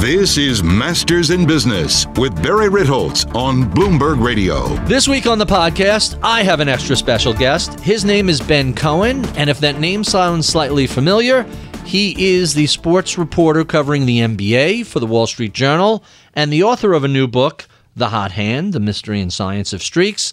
This is Masters in Business with Barry Ritholtz on Bloomberg Radio. This week on the podcast, I have an extra special guest. His name is Ben Cohen, and if that name sounds slightly familiar, he is the sports reporter covering the NBA for the Wall Street Journal and the author of a new book, The Hot Hand The Mystery and Science of Streaks.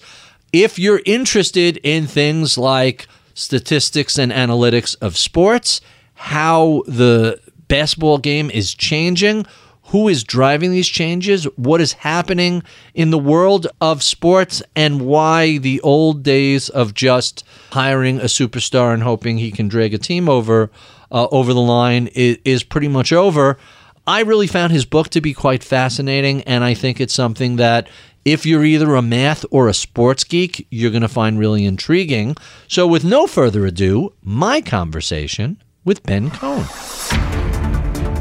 If you're interested in things like statistics and analytics of sports, how the basketball game is changing, who is driving these changes, what is happening in the world of sports, and why the old days of just hiring a superstar and hoping he can drag a team over uh, over the line is, is pretty much over. I really found his book to be quite fascinating, and I think it's something that if you're either a math or a sports geek, you're going to find really intriguing. So, with no further ado, my conversation with Ben Cohen.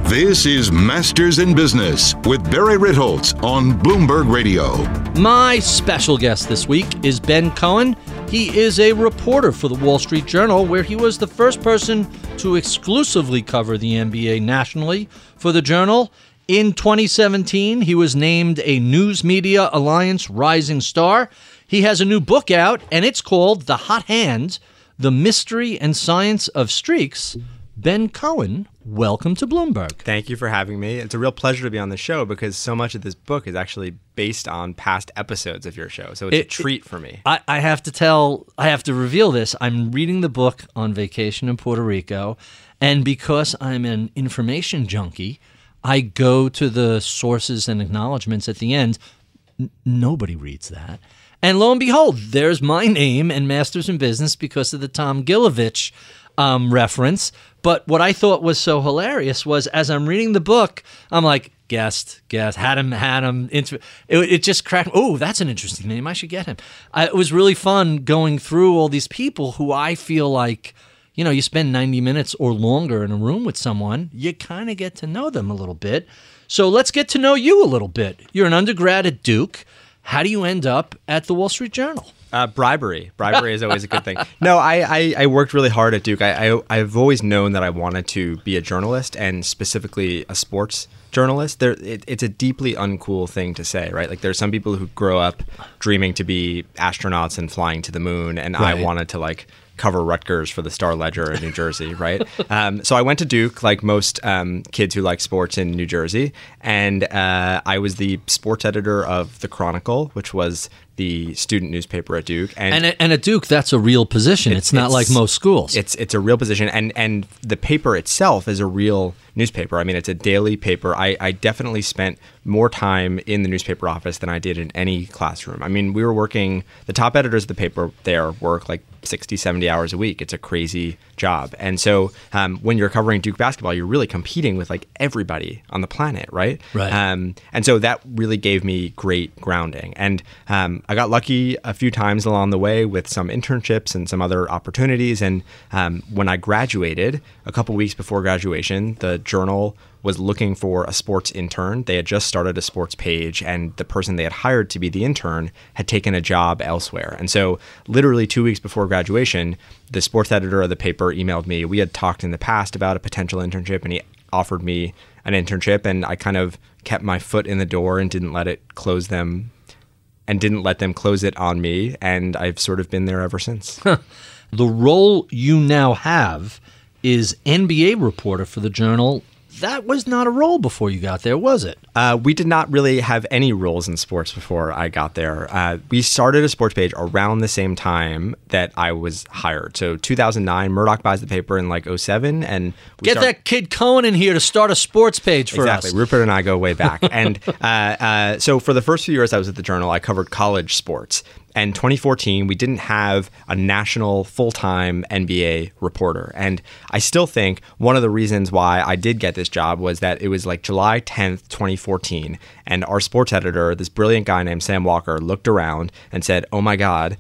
This is Masters in Business with Barry Ritholtz on Bloomberg Radio. My special guest this week is Ben Cohen. He is a reporter for the Wall Street Journal, where he was the first person to exclusively cover the NBA nationally for the Journal. In 2017, he was named a News Media Alliance Rising Star. He has a new book out, and it's called The Hot Hand The Mystery and Science of Streaks. Ben Cohen, welcome to Bloomberg. Thank you for having me. It's a real pleasure to be on the show because so much of this book is actually based on past episodes of your show. So it's It- a treat for me. I, I have to tell, I have to reveal this. I'm reading the book on vacation in Puerto Rico, and because I'm an information junkie, I go to the sources and acknowledgments at the end. N- nobody reads that. And lo and behold, there's my name and Masters in Business because of the Tom Gilovich um, reference. But what I thought was so hilarious was as I'm reading the book, I'm like, guest, guest, had him, had him. It, it just cracked. Oh, that's an interesting name. I should get him. I, it was really fun going through all these people who I feel like, you know, you spend 90 minutes or longer in a room with someone, you kind of get to know them a little bit. So let's get to know you a little bit. You're an undergrad at Duke. How do you end up at the Wall Street Journal? Uh, bribery. Bribery is always a good thing. No, I, I, I worked really hard at Duke. I, I, I've always known that I wanted to be a journalist and specifically a sports journalist. There, it, it's a deeply uncool thing to say, right? Like there's some people who grow up dreaming to be astronauts and flying to the moon, and Right. I wanted to like cover Rutgers for the Star Ledger in New Jersey, right? um, so I went to Duke, like most um, kids who like sports in New Jersey, and uh, I was the sports editor of the Chronicle, which was the student newspaper at Duke. And at, and at Duke, that's a real position. It's, not like most schools. It's it's a real position, and and the paper itself is a real newspaper. I mean, it's a daily paper. I, I definitely spent more time in the newspaper office than I did in any classroom. I mean, we were working. The top editors of the paper there work like 60, 70 hours a week. It's a crazy job, and so um, when you're covering Duke basketball, you're really competing with like everybody on the planet, right? Right. Um, and so that really gave me great grounding. And um, I got lucky a few times along the way with some internships and some other opportunities. And um, when I graduated, a couple weeks before graduation, the journal was looking for a sports intern. They had just started a sports page, and the person they had hired to be the intern had taken a job elsewhere. And so, literally two weeks before graduation, the sports editor of the paper emailed me. We had talked in the past about a potential internship, and he offered me an internship, and I kind of kept my foot in the door and didn't let it close them and didn't let them close it on me and I've sort of been there ever since. the role you now have is NBA reporter for the Journal. That was not a role before you got there, was it? Uh, we did not really have any roles in sports before I got there. Uh, we started a sports page around the same time that I was hired. So 2009, Murdoch buys the paper in like 07, and we Get start- that kid Cohen in here to start a sports page for exactly. us. Rupert and I go way back, and uh, uh, so for the first few years I was at the Journal, I covered college sports. And 2014, we didn't have a national full time NBA reporter. And I still think one of the reasons why I did get this job was that it was like July 10th, 2014. And our sports editor, this brilliant guy named Sam Walker, looked around and said, Oh my God,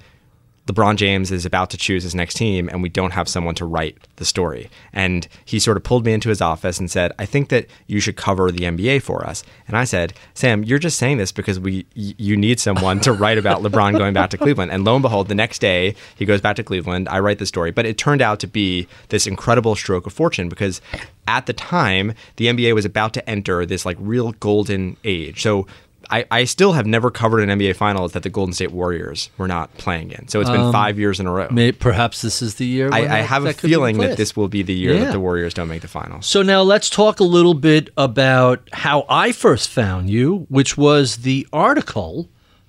LeBron James is about to choose his next team and we don't have someone to write the story. And he sort of pulled me into his office and said, I think that you should cover the NBA for us. And I said, Sam, you're just saying this because we you need someone to write about LeBron going back to Cleveland. And lo and behold, the next day he goes back to Cleveland. I write the story. But it turned out to be this incredible stroke of fortune because at the time, the NBA was about to enter this like real golden age. So I, I still have never covered an NBA Finals that the Golden State Warriors were not playing in. So it's been um, five years in a row. May, perhaps this is the year. I, I have a feeling that this will be the year Yeah. that the Warriors don't make the finals. So now let's talk a little bit about how I first found you, which was the article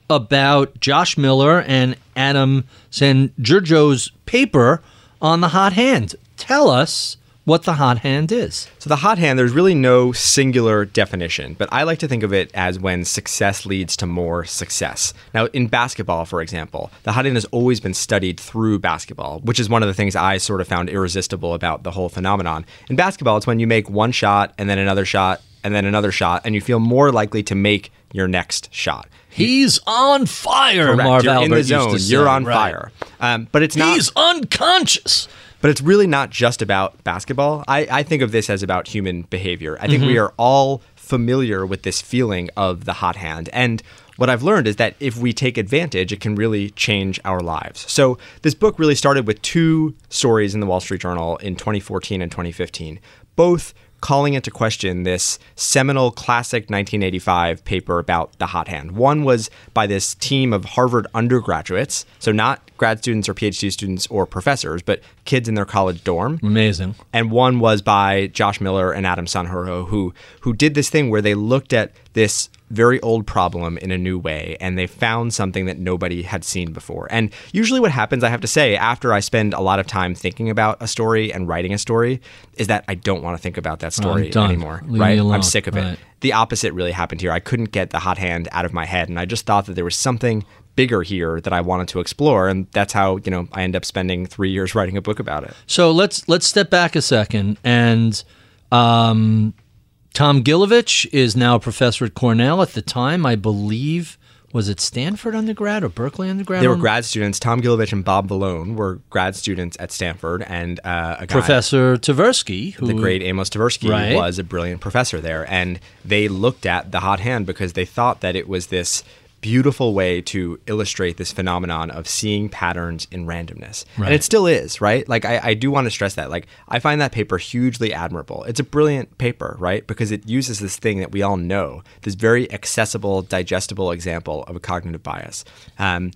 about Josh Miller and Adam Sanjurjo's paper on the hot hand. Tell us what the hot hand is. So the hot hand, there's really no singular definition, but I like to think of it as when success leads to more success. Now, in basketball, for example, the hot hand has always been studied through basketball, which is one of the things I sort of found irresistible about the whole phenomenon. In basketball, it's when you make one shot and then another shot and then another shot, and you feel more likely to make your next shot. He's on fire, Correct. Marv You're Albert in the zone. You're on right. fire. Um, but it's not. He's unconscious. But it's really not just about basketball. I, I think of this as about human behavior. I think Mm-hmm. we are all familiar with this feeling of the hot hand. And what I've learned is that if we take advantage, it can really change our lives. So this book really started with two stories in the Wall Street Journal in 2014 and 2015, both calling into question this seminal classic 1985 paper about the hot hand. One was by this team of Harvard undergraduates, so not grad students or PhD students or professors, but kids in their college dorm. Amazing. And one was by Josh Miller and Adam Sanjurjo, who who did this thing where they looked at this very old problem in a new way and they found something that nobody had seen before. And usually what happens, I have to say, after I spend a lot of time thinking about a story and writing a story, is that I don't want to think about that story anymore. Leave right? I'm sick of Right. it. The opposite really happened here. I couldn't get the hot hand out of my head and I just thought that there was something bigger here that I wanted to explore and that's how, you know, I end up spending 3 years writing a book about it. So let's let's step back a second and um, Tom Gilovich is now a professor at Cornell. At the time, I believe, was it Stanford undergrad or Berkeley undergrad? They were Um, grad students. Tom Gilovich and Bob Vallone were grad students at Stanford, and uh, a guy, Professor Tversky, who the great Amos Tversky, Right. was a brilliant professor there. And they looked at the hot hand because they thought that it was this beautiful way to illustrate this phenomenon of seeing patterns in randomness. And it still is, right? Like, I, I do want to stress that. Like, I find that paper hugely admirable. It's a brilliant paper, right? Because it uses this thing that we all know, this very accessible, digestible example of a cognitive bias. Um,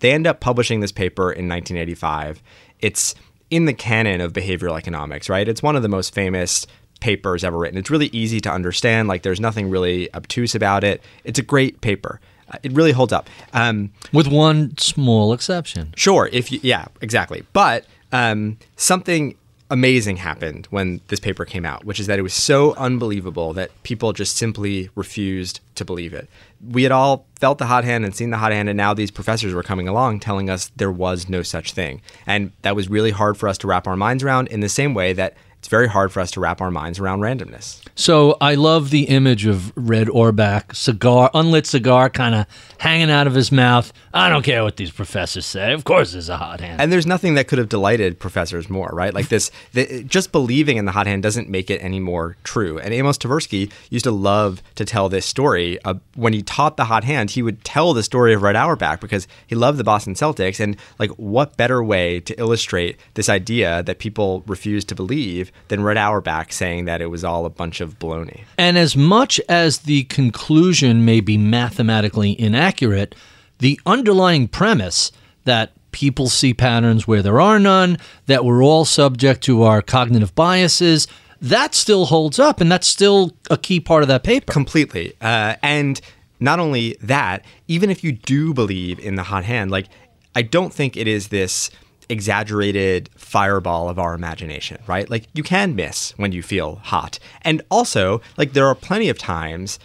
they end up publishing this paper in 1985. It's in the canon of behavioral economics, right? It's one of the most famous papers ever written. It's really easy to understand. Like, there's nothing really obtuse about it. It's a great paper. It really holds up. Um, with one small exception. Sure, if you, yeah, exactly. But um, something amazing happened when this paper came out, which is that it was so unbelievable that people just simply refused to believe it. We had all felt the hot hand and seen the hot hand, and now these professors were coming along telling us there was no such thing. And that was really hard for us to wrap our minds around in the same way that it's very hard for us to wrap our minds around randomness. So I love the image of Red Auerbach, cigar, unlit cigar, kind of hanging out of his mouth. I don't care what these professors say. Of course, there's a hot hand. And there's nothing that could have delighted professors more, right? Like this, the, just believing in the hot hand doesn't make it any more true. And Amos Tversky used to love to tell this story. Uh, when he taught the hot hand, he would tell the story of Red Auerbach because he loved the Boston Celtics. And like, what better way to illustrate this idea that people refuse to believe than Red Auerbach saying that it was all a bunch of baloney? And as much as the conclusion may be mathematically inaccurate, the underlying premise that people see patterns where there are none, that we're all subject to our cognitive biases. That still holds up, and that's still a key part of that paper. Completely. Uh, and not only that, even if you do believe in the hot hand, like, I don't think it is this exaggerated fireball of our imagination, right? Like you can miss when you feel hot. And also, like there are plenty of times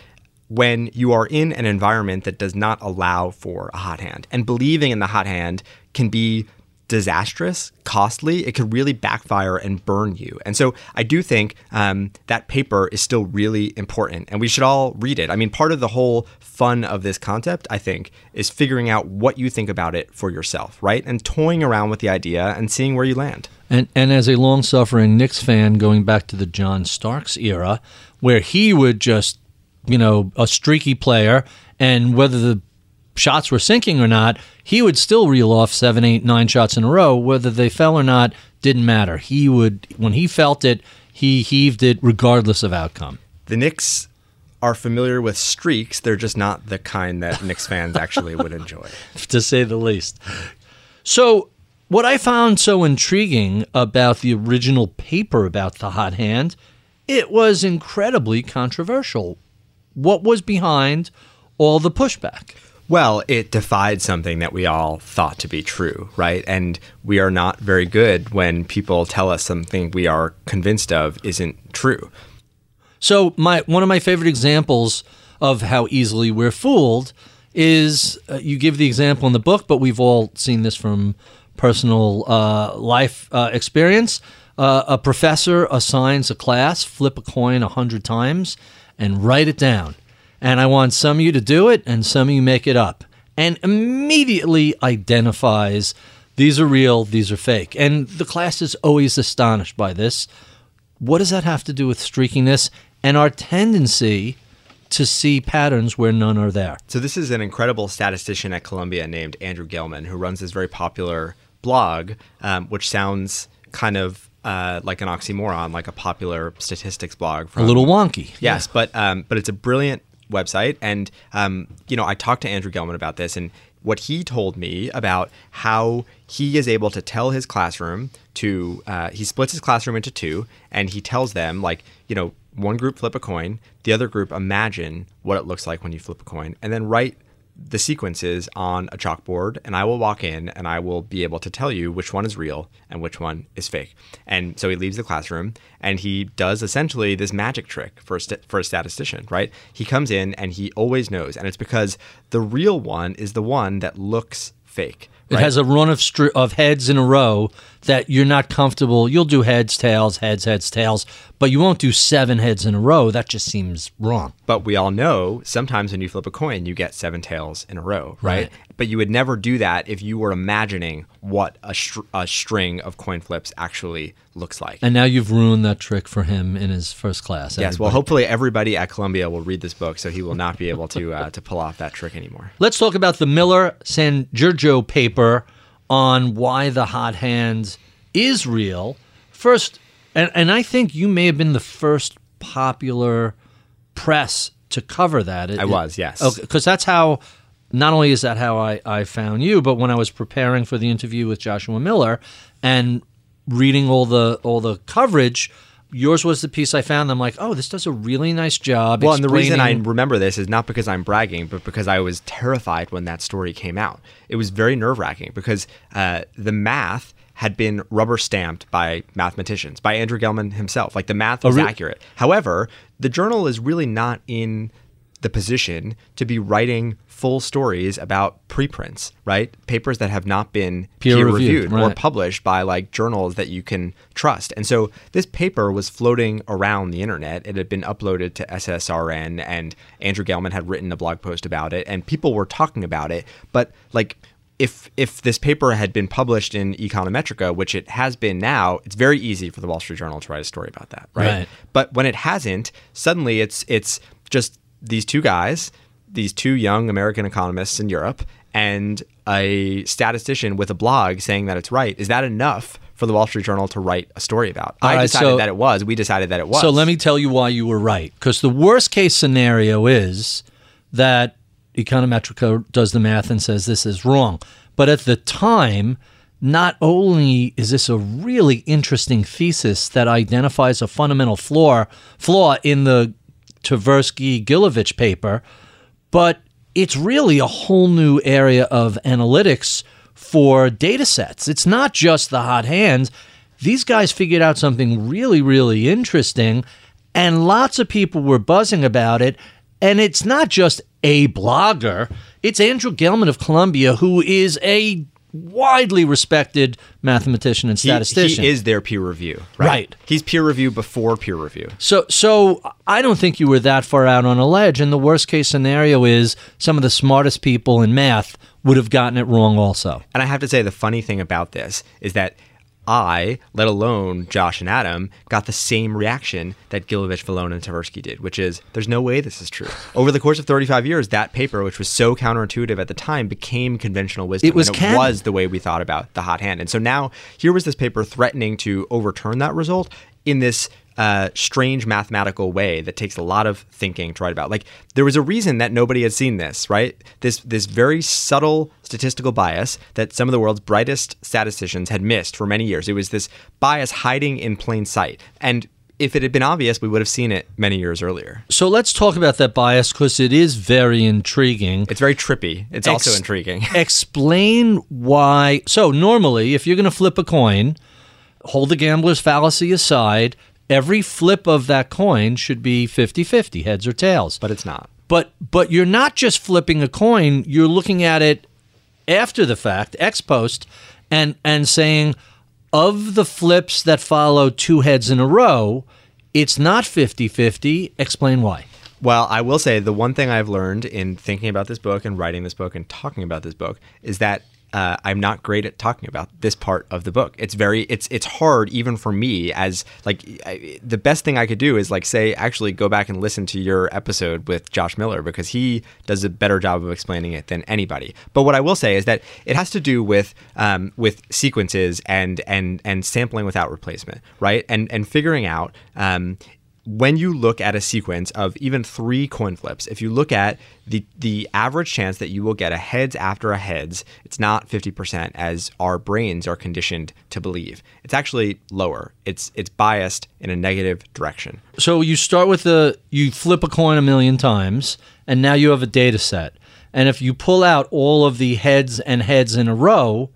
when you are in an environment that does not allow for a hot hand. And believing in the hot hand can be disastrous, costly. It could really backfire and burn you. And so I do think um, that paper is still really important and we should all read it. I mean, part of the whole fun of this concept, I think, is figuring out what you think about it for yourself, right? And toying around with the idea and seeing where you land. And, and as a long suffering Knicks fan, going back to the John Starks era, where he would just, you know, a streaky player, and whether the shots were sinking or not, he would still reel off seven, eight, nine shots in a row. Whether they fell or not didn't matter. He would, when he felt it, he heaved it regardless of outcome. The Knicks are familiar with streaks. They're just not the kind that Knicks fans actually would enjoy, to say the least. So, what I found so intriguing about the original paper about the hot hand, it was incredibly controversial. What was behind all the pushback? Well, it defied something that we all thought to be true, right? And we are not very good when people tell us something we are convinced of isn't true. So, my one of my favorite examples of how easily we're fooled is uh, you give the example in the book, but we've all seen this from personal uh, life uh, experience. Uh, a professor assigns a class, flip a coin a hundred times, and write it down and I want some of you to do it and some of you make it up. And immediately identifies these are real, these are fake. And the class is always astonished by this. What does that have to do with streakiness and our tendency to see patterns where none are there? So, this is an incredible statistician at Columbia named Andrew Gelman who runs this very popular blog, um, which sounds kind of uh, like an oxymoron, like a popular statistics blog. From, a little wonky. Yes, yeah. but um, but it's a brilliant website. And, um, you know, I talked to Andrew Gelman about this and what he told me about how he is able to tell his classroom to, uh, he splits his classroom into two and he tells them, like, you know, one group flip a coin, the other group imagine what it looks like when you flip a coin, and then write the sequences on a chalkboard and I will walk in and I will be able to tell you which one is real and which one is fake. And so he leaves the classroom and he does essentially this magic trick for a, st- for a statistician, right? He comes in and he always knows. And it's because the real one is the one that looks fake. Right? It has a run of str- of heads in a row that you're not comfortable. You'll do heads, tails, heads, heads, tails, but you won't do seven heads in a row. That just seems wrong. But we all know sometimes when you flip a coin, you get seven tails in a row, right? right. But you would never do that if you were imagining what a, str- a string of coin flips actually looks like. And now you've ruined that trick for him in his first class. Everybody. Yes. Well, hopefully everybody at Columbia will read this book, so he will not be able to uh, to pull off that trick anymore. Let's talk about the Miller Sanjurjo paper on why the hot hands is real. First, and, and I think you may have been the first popular press to cover that. It, I was, yes. Because okay, that's how, not only is that how I, I found you, but when I was preparing for the interview with Joshua Miller and reading all the all the coverage, yours was the piece I found. I'm like, oh, this does a really nice job. Well, and the reason I remember this is not because I'm bragging, but because I was terrified when that story came out. It was very nerve wracking because uh, the math had been rubber stamped by mathematicians, by Andrew Gelman himself. Like the math was oh, really? accurate. However, the journal is really not in the position to be writing full stories about preprints, right? Papers that have not been peer, peer reviewed, right. or published by like journals that you can trust. And so this paper was floating around the internet. It had been uploaded to SSRN and Andrew Gelman had written a blog post about it and people were talking about it, but like if if this paper had been published in Econometrica, which it has been now, it's very easy for the Wall Street Journal to write a story about that, right? right? But when it hasn't, suddenly it's it's just these two guys, these two young American economists in Europe, and a statistician with a blog saying that it's right. Is that enough for the Wall Street Journal to write a story about? All I right, decided so, that it was. We decided that it was. So let me tell you why you were right. Because the worst case scenario is that Econometrica does the math and says this is wrong. But at the time, not only is this a really interesting thesis that identifies a fundamental flaw flaw in the Tversky Gilovich paper, but it's really a whole new area of analytics for data sets. It's not just the hot hands. These guys figured out something really, really interesting, and lots of people were buzzing about it. And it's not just a blogger, it's Andrew Gelman of Columbia, who is a widely respected mathematician and He- statistician. He, is their peer review, right? Right. He's peer review before peer review. So, so I don't think you were that far out on a ledge. And the worst case scenario is some of the smartest people in math would have gotten it wrong also. And I have to say, the funny thing about this is that I, let alone Josh and Adam, got the same reaction that Gilovich, Vallone, and Tversky did, which is there's no way this is true. Over the course of 35 years, that paper, which was so counterintuitive at the time, became conventional wisdom. It was and it canon. was the way we thought about the hot hand. And so now here was this paper threatening to overturn that result in this uh, strange mathematical way that takes a lot of thinking to write about. Like there was a reason that nobody had seen this, right? This this very subtle statistical bias that some of the world's brightest statisticians had missed for many years. It was this bias hiding in plain sight, and if it had been obvious, we would have seen it many years earlier. So let's talk about that bias because it is very intriguing. It's very trippy. It's also intriguing. Explain why. So, normally, if you're going to flip a coin, hold the gambler's fallacy aside, every flip of that coin should be 50 50, heads or tails. But it's not. But but you're not just flipping a coin, you're looking at it after the fact, ex post, and and saying of the flips that follow two heads in a row, it's not 50-50. Explain why. Well, I will say the one thing I've learned in thinking about this book and writing this book and talking about this book is that uh, I'm not great at talking about this part of the book. It's very it's it's hard even for me as like I, the best thing I could do is like say actually go back and listen to your episode with Josh Miller because he does a better job of explaining it than anybody. But what I will say is that it has to do with um, with sequences and and and sampling without replacement, right? And and figuring out um, when you look at a sequence of even three coin flips, if you look at the the average chance that you will get a heads after a heads, it's not 50% as our brains are conditioned to believe. It's actually lower. It's it's biased in a negative direction. So you start with the you flip a coin a million times, and now you have a data set. And if you pull out all of the heads and heads in a row,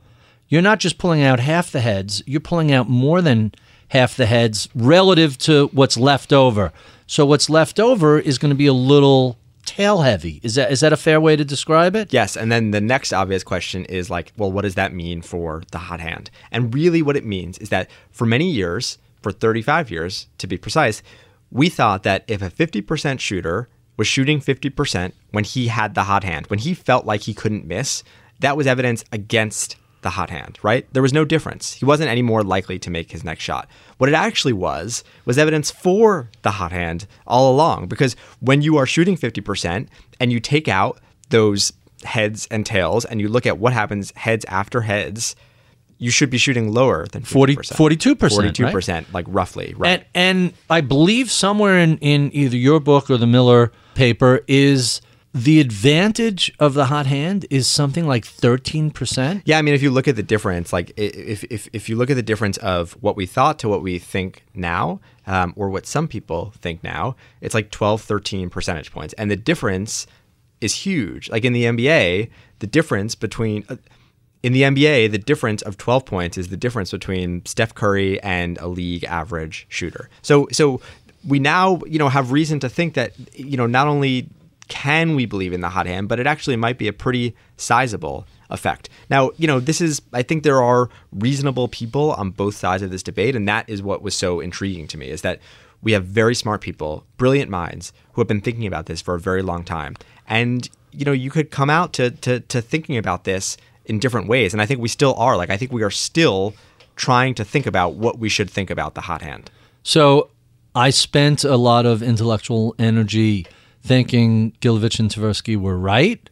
you're not just pulling out half the heads, you're pulling out more than half the heads relative to what's left over. So what's left over is going to be a little tail heavy. Is that is that a fair way to describe it? Yes, and then the next obvious question is like, well, what does that mean for the hot hand? And really, what it means is that for many years, for 35 years to be precise, we thought that if a 50% shooter was shooting 50% when he had the hot hand, when he felt like he couldn't miss, that was evidence against the hot hand, right? There was no difference. He wasn't any more likely to make his next shot. What it actually was, was evidence for the hot hand all along. Because when you are shooting 50% and you take out those heads and tails and you look at what happens heads after heads, you should be shooting lower than 40 50%. 42%, right? like roughly, right? And and I believe somewhere in, in either your book or the Miller paper is the advantage of the hot hand is something like 13%. Yeah, I mean, if you look at the difference, like if, if, if you look at the difference of what we thought to what we think now, um, or what some people think now, it's like 12, 13 percentage points. And the difference is huge. Like in the NBA, the difference between. Uh, in the NBA, the difference of 12 points is the difference between Steph Curry and a league average shooter. So, so we now, you know, have reason to think that, you know, not only can we believe in the hot hand, but it actually might be a pretty sizable effect. Now, you know, this is, I think there are reasonable people on both sides of this debate, and that is what was so intriguing to me is that we have very smart people, brilliant minds who have been thinking about this for a very long time. And, you know, you could come out to, to, to thinking about this in different ways. And I think we still are. Like, I think we are still trying to think about what we should think about the hot hand. So I spent a lot of intellectual energy thinking Gilovich and Tversky were right.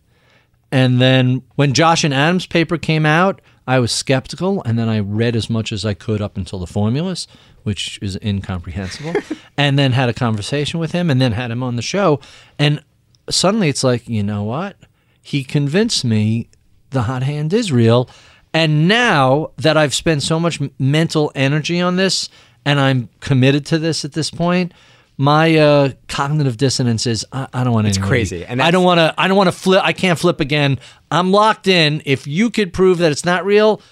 And then when Josh and Adams' paper came out, I was skeptical. And then I read as much as I could up until the formulas, which is incomprehensible. and then had a conversation with him and then had him on the show. And suddenly it's like, you know what? He convinced me the hot hand is real. And now that I've spent so much mental energy on this and I'm committed to this at this point, my uh, cognitive dissonance is I, I don't want to. It's crazy. and I don't want to. I don't want to flip. I can't flip again. I'm locked in. If you could prove that it's not real,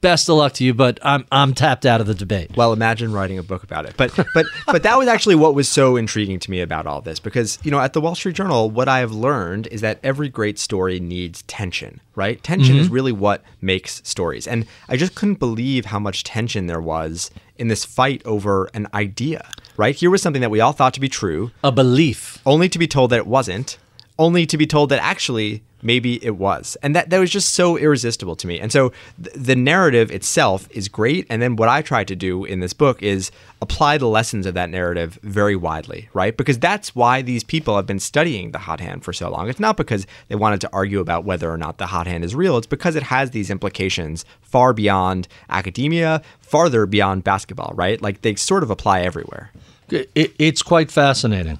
best of luck to you. But I'm I'm tapped out of the debate. Well, imagine writing a book about it. But but but that was actually what was so intriguing to me about all this because you know at the Wall Street Journal, what I have learned is that every great story needs tension, right? Tension is really what makes stories, and I just couldn't believe how much tension there was in this fight over an idea. Right here was something that we all thought to be true, A belief. only to be told that it wasn't, only to be told that actually maybe it was. And that, that was just so irresistible to me. And so th- the narrative itself is great. And then what I try to do in this book is apply the lessons of that narrative very widely, right? Because that's why these people have been studying the hot hand for so long. It's not because they wanted to argue about whether or not the hot hand is real, it's because it has these implications far beyond academia, farther beyond basketball, right? Like they sort of apply everywhere. It, it's quite fascinating.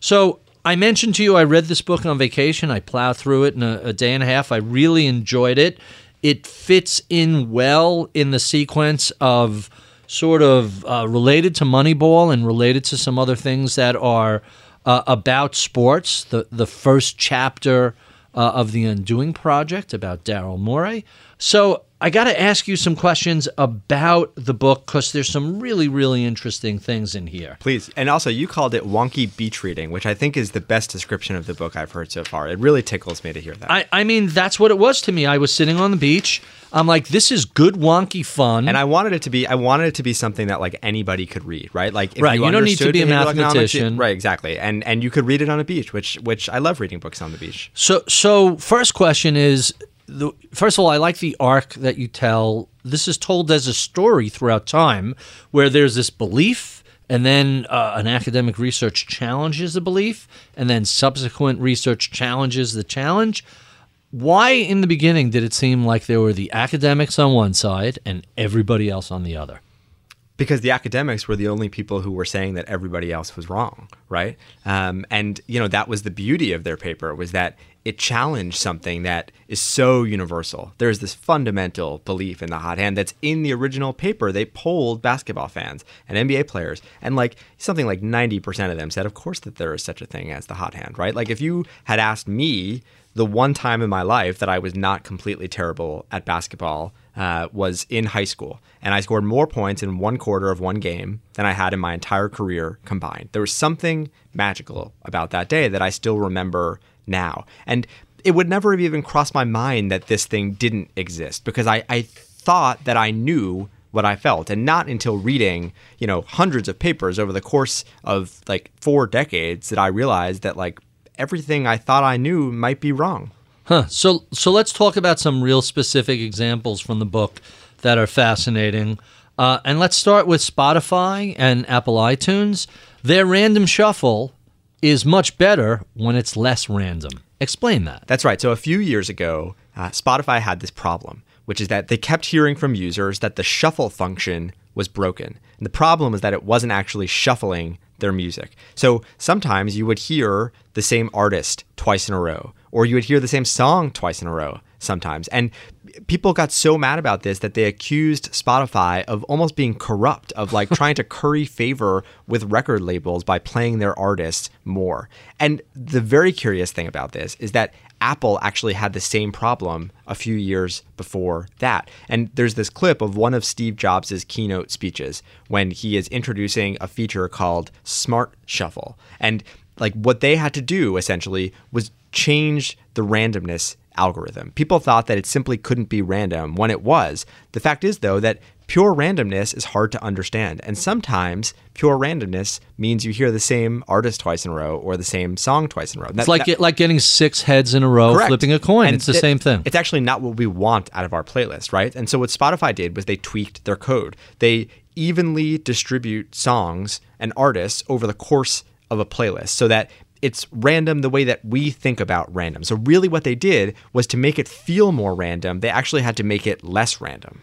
So I mentioned to you, I read this book on vacation. I plowed through it in a, a day and a half. I really enjoyed it. It fits in well in the sequence of sort of uh, related to Moneyball and related to some other things that are uh, about sports. The the first chapter uh, of the Undoing Project about Daryl Morey. So I got to ask you some questions about the book because there's some really really interesting things in here. Please. And also, you called it wonky beach reading, which I think is the best description of the book I've heard so far. It really tickles me to hear that. I, I mean, that's what it was to me. I was sitting on the beach. I'm like, this is good, wonky fun. and I wanted it to be, I wanted it to be something that like anybody could read, right? Like, if Right, you don't need to be a mathematician. right? Exactly, and and you could read it on a beach, which which I love reading books on the beach. so, so first question is, the, first of all, I like the arc that you tell. This is told as a story throughout time, where there's this belief, and then uh, an academic research challenges the belief, and then subsequent research challenges the challenge. Why, in the beginning, did it seem like there were the academics on one side and everybody else on the other? because the academics were the only people who were saying that everybody else was wrong, right? Um, and you know that was the beauty of their paper was that it challenged something that is so universal. There's this fundamental belief in the hot hand that's in the original paper. They polled basketball fans and NBA players, and like something like 90% of them said, of course, that there is such a thing as the hot hand, right? Like if you had asked me the one time in my life that I was not completely terrible at basketball uh, was in high school. And I scored more points in one quarter of one game than I had in my entire career combined. There was something magical about that day that I still remember now. And it would never have even crossed my mind that this thing didn't exist because I, I thought that I knew what I felt and not until reading, you know, hundreds of papers over the course of like four decades that I realized that like everything I thought I knew might be wrong. Huh. So so let's talk about some real specific examples from the book that are fascinating. Uh, and let's start with Spotify and Apple iTunes. Their random shuffle is much better when it's less random. Explain that. That's right. So a few years ago, uh, Spotify had this problem, which is that they kept hearing from users that the shuffle function was broken. And the problem is that it wasn't actually shuffling their music. So sometimes you would hear the same artist twice in a row, or you would hear the same song twice in a row sometimes. And people got so mad about this that they accused Spotify of almost being corrupt, of like trying to curry favor with record labels by playing their artists more. And the very curious thing about this is that Apple actually had the same problem a few years before that. And there's this clip of one of Steve Jobs' keynote speeches when he is introducing a feature called Smart Shuffle. And like what they had to do essentially was change the randomness algorithm. People thought that it simply couldn't be random when it was. The fact is, though, that pure randomness is hard to understand. And sometimes pure randomness means you hear the same artist twice in a row or the same song twice in a row. It's like it, like getting six heads in a row, Correct. flipping a coin. And it's the it- same thing. It's actually not what we want out of our playlist, right? And so what Spotify did was they tweaked their code. They evenly distribute songs and artists over the course of a playlist so that it's random the way that we think about random. So really what they did was to make it feel more random, they actually had to make it less random.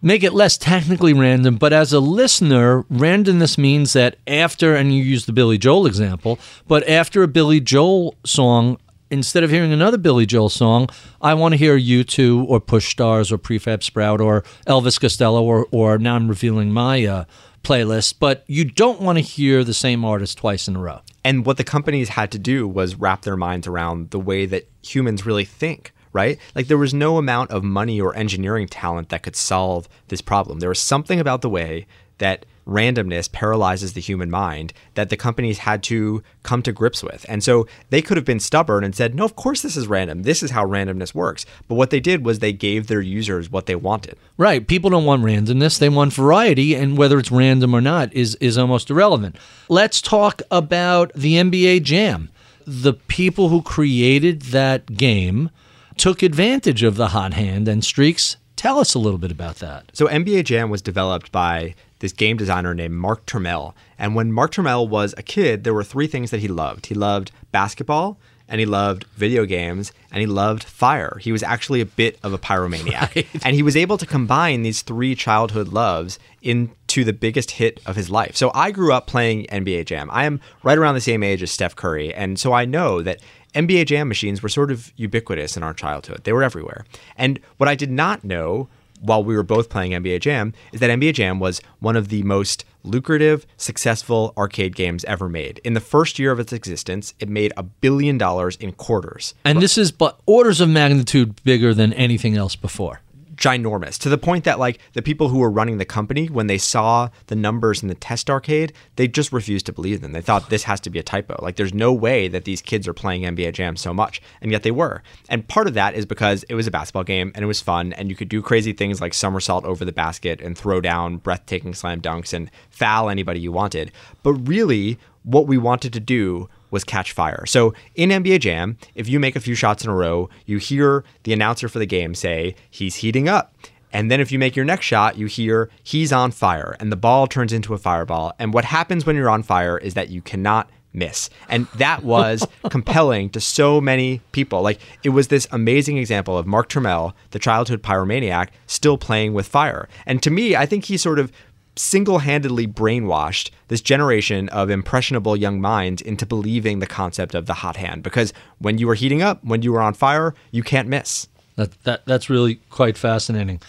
make it less technically random, but as a listener, randomness means that after, and you use the Billy Joel example, but after a Billy Joel song, instead of hearing another Billy Joel song, I want to hear U2 or Push Stars or Prefab Sprout or Elvis Costello or, or now I'm revealing my uh, playlist, but you don't want to hear the same artist twice in a row. And what the companies had to do was wrap their minds around the way that humans really think, right? Like there was no amount of money or engineering talent that could solve this problem. There was something about the way that randomness paralyzes the human mind that the companies had to come to grips with. And so they could have been stubborn and said, no, of course this is random. This is how randomness works. But what they did was they gave their users what they wanted. Right. People don't want randomness. They want variety. And whether it's random or not is, is almost irrelevant. Let's talk about the NBA Jam. The people who created that game took advantage of the hot hand and streaks. Tell us a little bit about that. So, NBA Jam was developed by this game designer named Mark Turmell. And when Mark Turmell was a kid, there were three things that he loved. He loved basketball, and he loved video games, and he loved fire. He was actually a bit of a pyromaniac. Right. And he was able to combine these three childhood loves into the biggest hit of his life. So I grew up playing NBA Jam. I am right around the same age as Steph Curry. And so I know that NBA Jam machines were sort of ubiquitous in our childhood. They were everywhere. And what I did not know while we were both playing NBA Jam is that NBA Jam was one of the most lucrative, successful arcade games ever made. In the first year of its existence, it made a billion dollars in quarters. And this is but orders of magnitude bigger than anything else before ginormous to the point that like the people who were running the company when they saw the numbers in the test arcade they just refused to believe them. They thought this has to be a typo. Like there's no way that these kids are playing nba jam so much. And yet they were. And part of that is because it was a basketball game and it was fun and you could do crazy things like somersault over the basket and throw down breathtaking slam dunks and foul anybody you wanted. But really what we wanted to do was catch fire. So in NBA Jam, if you make a few shots in a row, you hear the announcer for the game say, he's heating up. And then if you make your next shot, you hear he's on fire and the ball turns into a fireball. And what happens when you're on fire is that you cannot miss. And that was compelling to so many people. Like it was this amazing example of Mark Turmell, the childhood pyromaniac, still playing with fire. And to me, I think he sort of single handedly brainwashed this generation of impressionable young minds into believing the concept of the hot hand because when you were heating up, when you were on fire, you can't miss. That, that, that's really quite fascinating.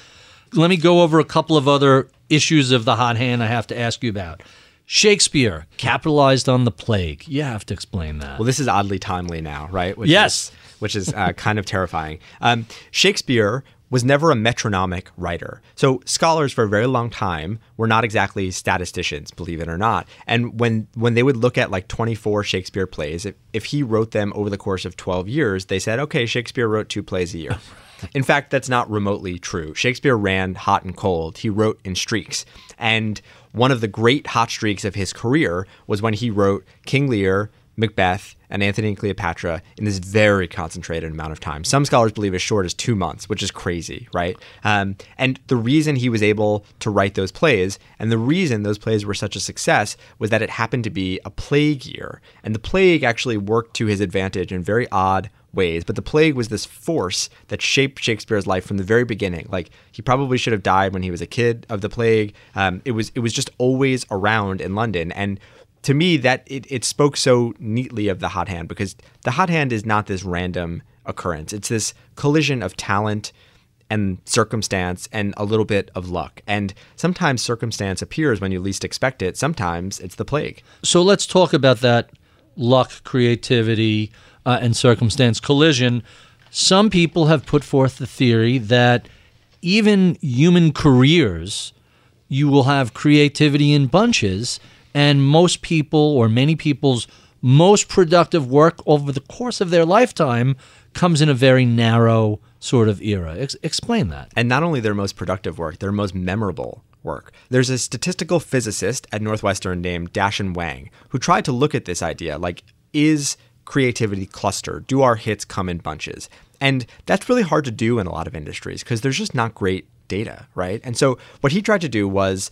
Let me go over a couple of other issues of the hot hand I have to ask you about. Shakespeare capitalized on the plague. You have to explain that. Well, this is oddly timely now, right? Which yes. Is, which is uh, kind of terrifying. Um, Shakespeare was never a metronomic writer. So scholars for a very long time were not exactly statisticians, believe it or not. And when when they would look at like 24 Shakespeare plays, if, if he wrote them over the course of 12 years, they said, okay, Shakespeare wrote two plays a year. In fact, that's not remotely true. Shakespeare ran hot and cold. He wrote in streaks. And one of the great hot streaks of his career was when he wrote King Lear, Macbeth, and Antony and Cleopatra in this very concentrated amount of time. Some scholars believe as short as two months, which is crazy, right? Um, and the reason he was able to write those plays, and the reason those plays were such a success, was that it happened to be a plague year. And the plague actually worked to his advantage in very odd ways. But the plague was this force that shaped Shakespeare's life from the very beginning. Like he probably should have died when he was a kid of the plague. Um, it was it was just always around in London, and to me that it, it spoke so neatly of the hot hand because the hot hand is not this random occurrence. It's this collision of talent and circumstance and a little bit of luck. And sometimes circumstance appears when you least expect it. Sometimes it's the plague. So let's talk about that luck creativity uh, and circumstance collision. Some people have put forth the theory that even human careers you will have creativity in bunches and most people or many people's most productive work over the course of their lifetime comes in a very narrow sort of era. Ex- explain that. And not only their most productive work, their most memorable work. There's a statistical physicist at Northwestern named Dashun Wang who tried to look at this idea like, is creativity clustered? Do our hits come in bunches? And that's really hard to do in a lot of industries because there's just not great data, right? And so what he tried to do was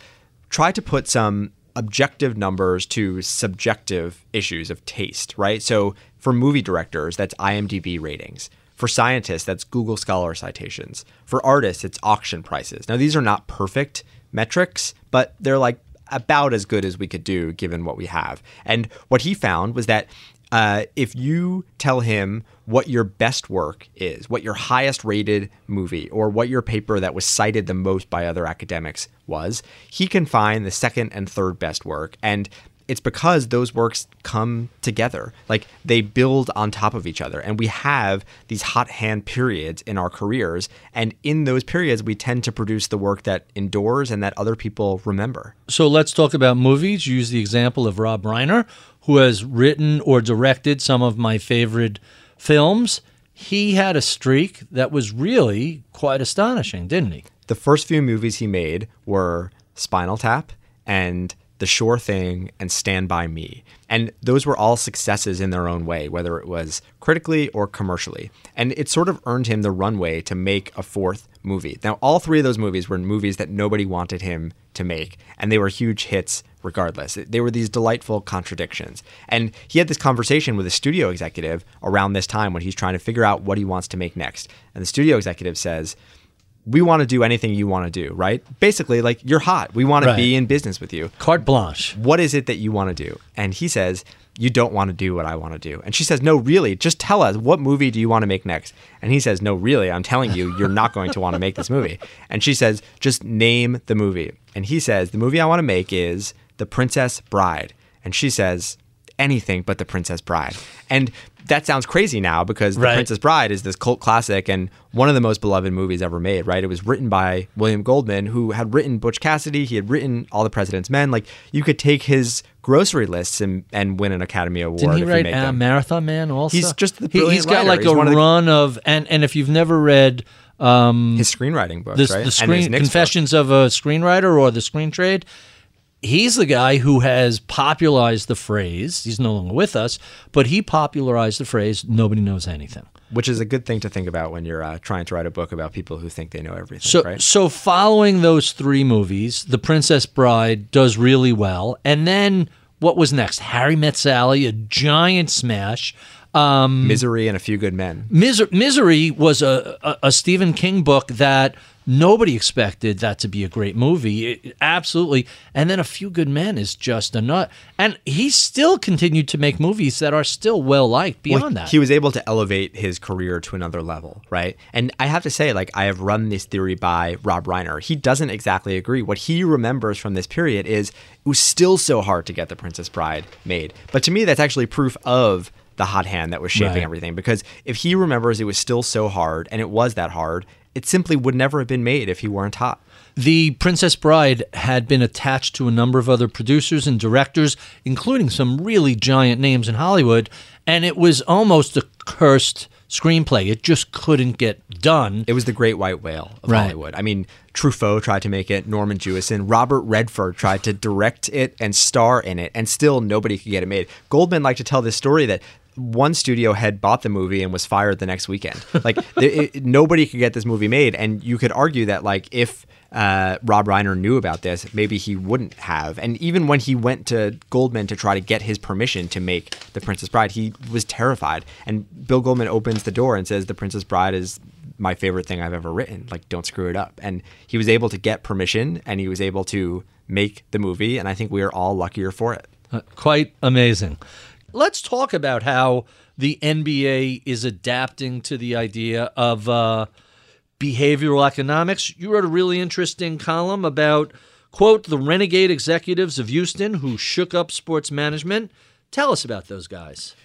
try to put some objective numbers to subjective issues of taste, right? So for movie directors, that's IMDb ratings. For scientists, that's Google Scholar citations. For artists, it's auction prices. Now, these are not perfect metrics, but they're like about as good as we could do given what we have. And what he found was that uh, if you tell him what your best work is, what your highest rated movie, or what your paper that was cited the most by other academics was, he can find the second and third best work. And it's because those works come together. Like they build on top of each other. And we have these hot hand periods in our careers. And in those periods, we tend to produce the work that endures and that other people remember. So let's talk about movies. Use the example of Rob Reiner, who has written or directed some of my favorite films. He had a streak that was really quite astonishing, didn't he? The first few movies he made were Spinal Tap and the Sure Thing, and Stand By Me. And those were all successes in their own way, whether it was critically or commercially. And it sort of earned him the runway to make a fourth movie. Now, all three of those movies were movies that nobody wanted him to make, and they were huge hits regardless. They were these delightful contradictions. And he had this conversation with a studio executive around this time when he's trying to figure out what he wants to make next. And the studio executive says, we want to do anything you want to do, right? Basically, like you're hot. We want Right. to be in business with you. Carte blanche. What is it that you want to do? And he says, You don't want to do what I want to do. And she says, No, really, just tell us what movie do you want to make next? And he says, No, really, I'm telling you, you're not going to want to make this movie. And she says, Just name the movie. And he says, The movie I want to make is The Princess Bride. And she says, Anything but The Princess Bride. And that sounds crazy now because The Princess Bride is this cult classic and one of the most beloved movies ever made, right? It was written by William Goldman, who had written Butch Cassidy. He had written All the President's Men. Like, you could take his grocery lists and, and win an Academy Award Didn't he write you uh. Marathon Man also? He's just the He- brilliant He's got writer. like He's a of the- run of, and, and if you've never read um, his screenwriting books, this, right? the screen Knicks book. Confessions of a Screenwriter or the Screen Trade, he's the guy who has popularized the phrase. He's no longer with us, but he popularized the phrase "nobody knows anything." which is a good thing to think about when you're uh, trying to write a book about people who think they know everything, So, right? so following those three movies, The Princess Bride does really well, and then what was next? Harry Met Sally, a giant smash. Um, Misery and A Few Good Men. Miser- Misery was a, a, a Stephen King book that nobody expected that to be a great movie. It- absolutely. And then A Few Good Men is just a nut. And he still continued to make movies that are still well liked beyond Well, that. He was able to elevate his career to another level, right? And I have to say, like, I have run this theory by Rob Reiner. He doesn't exactly agree. What he remembers from this period is it was still so hard to get The Princess Bride made. But to me, that's actually proof of the hot hand that was shaping Right. everything. Because if he remembers it was still so hard, and it was that hard, it simply would never have been made if he weren't hot. The Princess Bride had been attached to a number of other producers and directors, including some really giant names in Hollywood, and it was almost a cursed screenplay. It just couldn't get done. It was the great white whale of Right. Hollywood. I mean, Truffaut tried to make it, Norman Jewison, Robert Redford tried to direct it and star in it, and still nobody could get it made. Goldman liked to tell this story that one studio had bought the movie and was fired the next weekend. Like it, nobody could get this movie made, and you could argue that like if uh, Rob Reiner knew about this, maybe he wouldn't have. And even when he went to Goldman to try to get his permission to make The Princess Bride, he was terrified. And Bill Goldman opens the door and says, "The Princess Bride is my favorite thing I've ever written. Like, don't screw it up." And he was able to get permission, and he was able to make the movie. And I think we are all luckier for it. Uh, Quite amazing. Let's talk about how the NBA is adapting to the idea of uh, behavioral economics. You wrote a really interesting column about, quote, the renegade executives of Houston who shook up sports management. Tell us about those guys.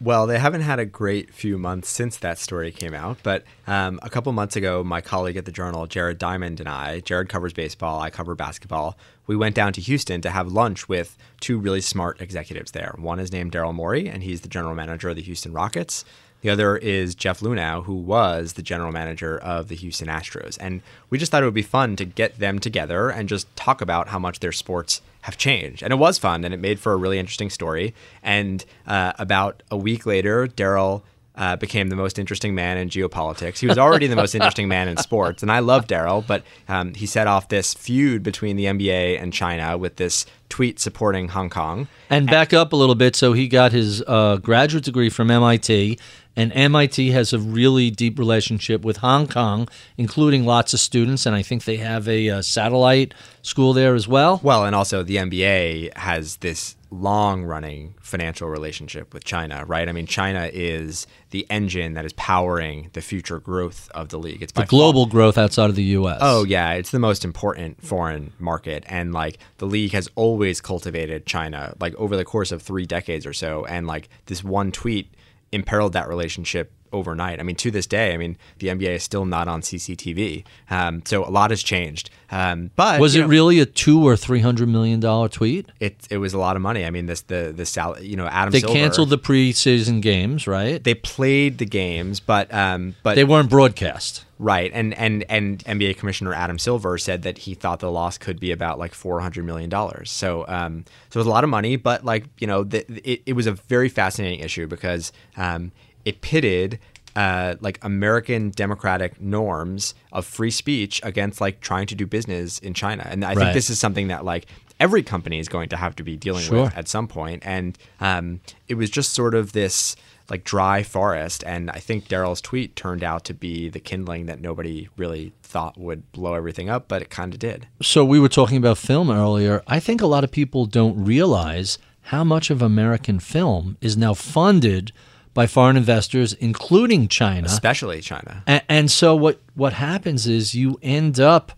Well, they haven't had a great few months since that story came out, but um, a couple months ago, my colleague at the Journal, Jared Diamond, and I, Jared covers baseball, I cover basketball, we went down to Houston to have lunch with two really smart executives there. One is named Daryl Morey, and he's the general manager of the Houston Rockets. The other is Jeff Luhnow, who was the general manager of the Houston Astros. And we just thought it would be fun to get them together and just talk about how much their sports have changed. And it was fun, and it made for a really interesting story. And uh, about a week later, Daryl uh, became the most interesting man in geopolitics. He was already the most interesting man in sports, and I love Daryl, but um, he set off this feud between the NBA and China with this tweet supporting Hong Kong. And back up a little bit. So he got his uh, graduate degree from MIT, and MIT has a really deep relationship with Hong Kong, including lots of students. And I think they have a, uh satellite school there as well. Well, and also the MBA has this long running financial relationship with China, right? I mean, China is the engine that is powering the future growth of the league. It's The global far- growth outside of the U.S. Oh yeah, it's the most important foreign market, and like the league has always cultivated China, like over the course of three decades or so, and like this one tweet imperiled that relationship overnight. I mean, to this day, I mean, the NBA is still not on CCTV, um, so a lot has changed. Um, but Was it know, really a two or three hundred million dollar tweet? It it was a lot of money. I mean, this the the sal- you know Adam They Silver, canceled the preseason games, right? They played the games, but um, but They weren't broadcast. Right, and and and NBA Commissioner Adam Silver said that he thought the loss could be about like four hundred million dollars. So, um, so it was a lot of money, but like you know, the, it it was a very fascinating issue because um, it pitted. Uh, like American democratic norms of free speech against like trying to do business in China, and I Right. think this is something that like every company is going to have to be dealing Sure. with at some point. And um, it was just sort of this like dry forest. And I think Daryl's tweet turned out to be the kindling that nobody really thought would blow everything up, but it kind of did. So we were talking about film earlier. I think a lot of people don't realize how much of American film is now funded by foreign investors, including China. Especially China. And, and so what what happens is you end up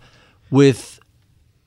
with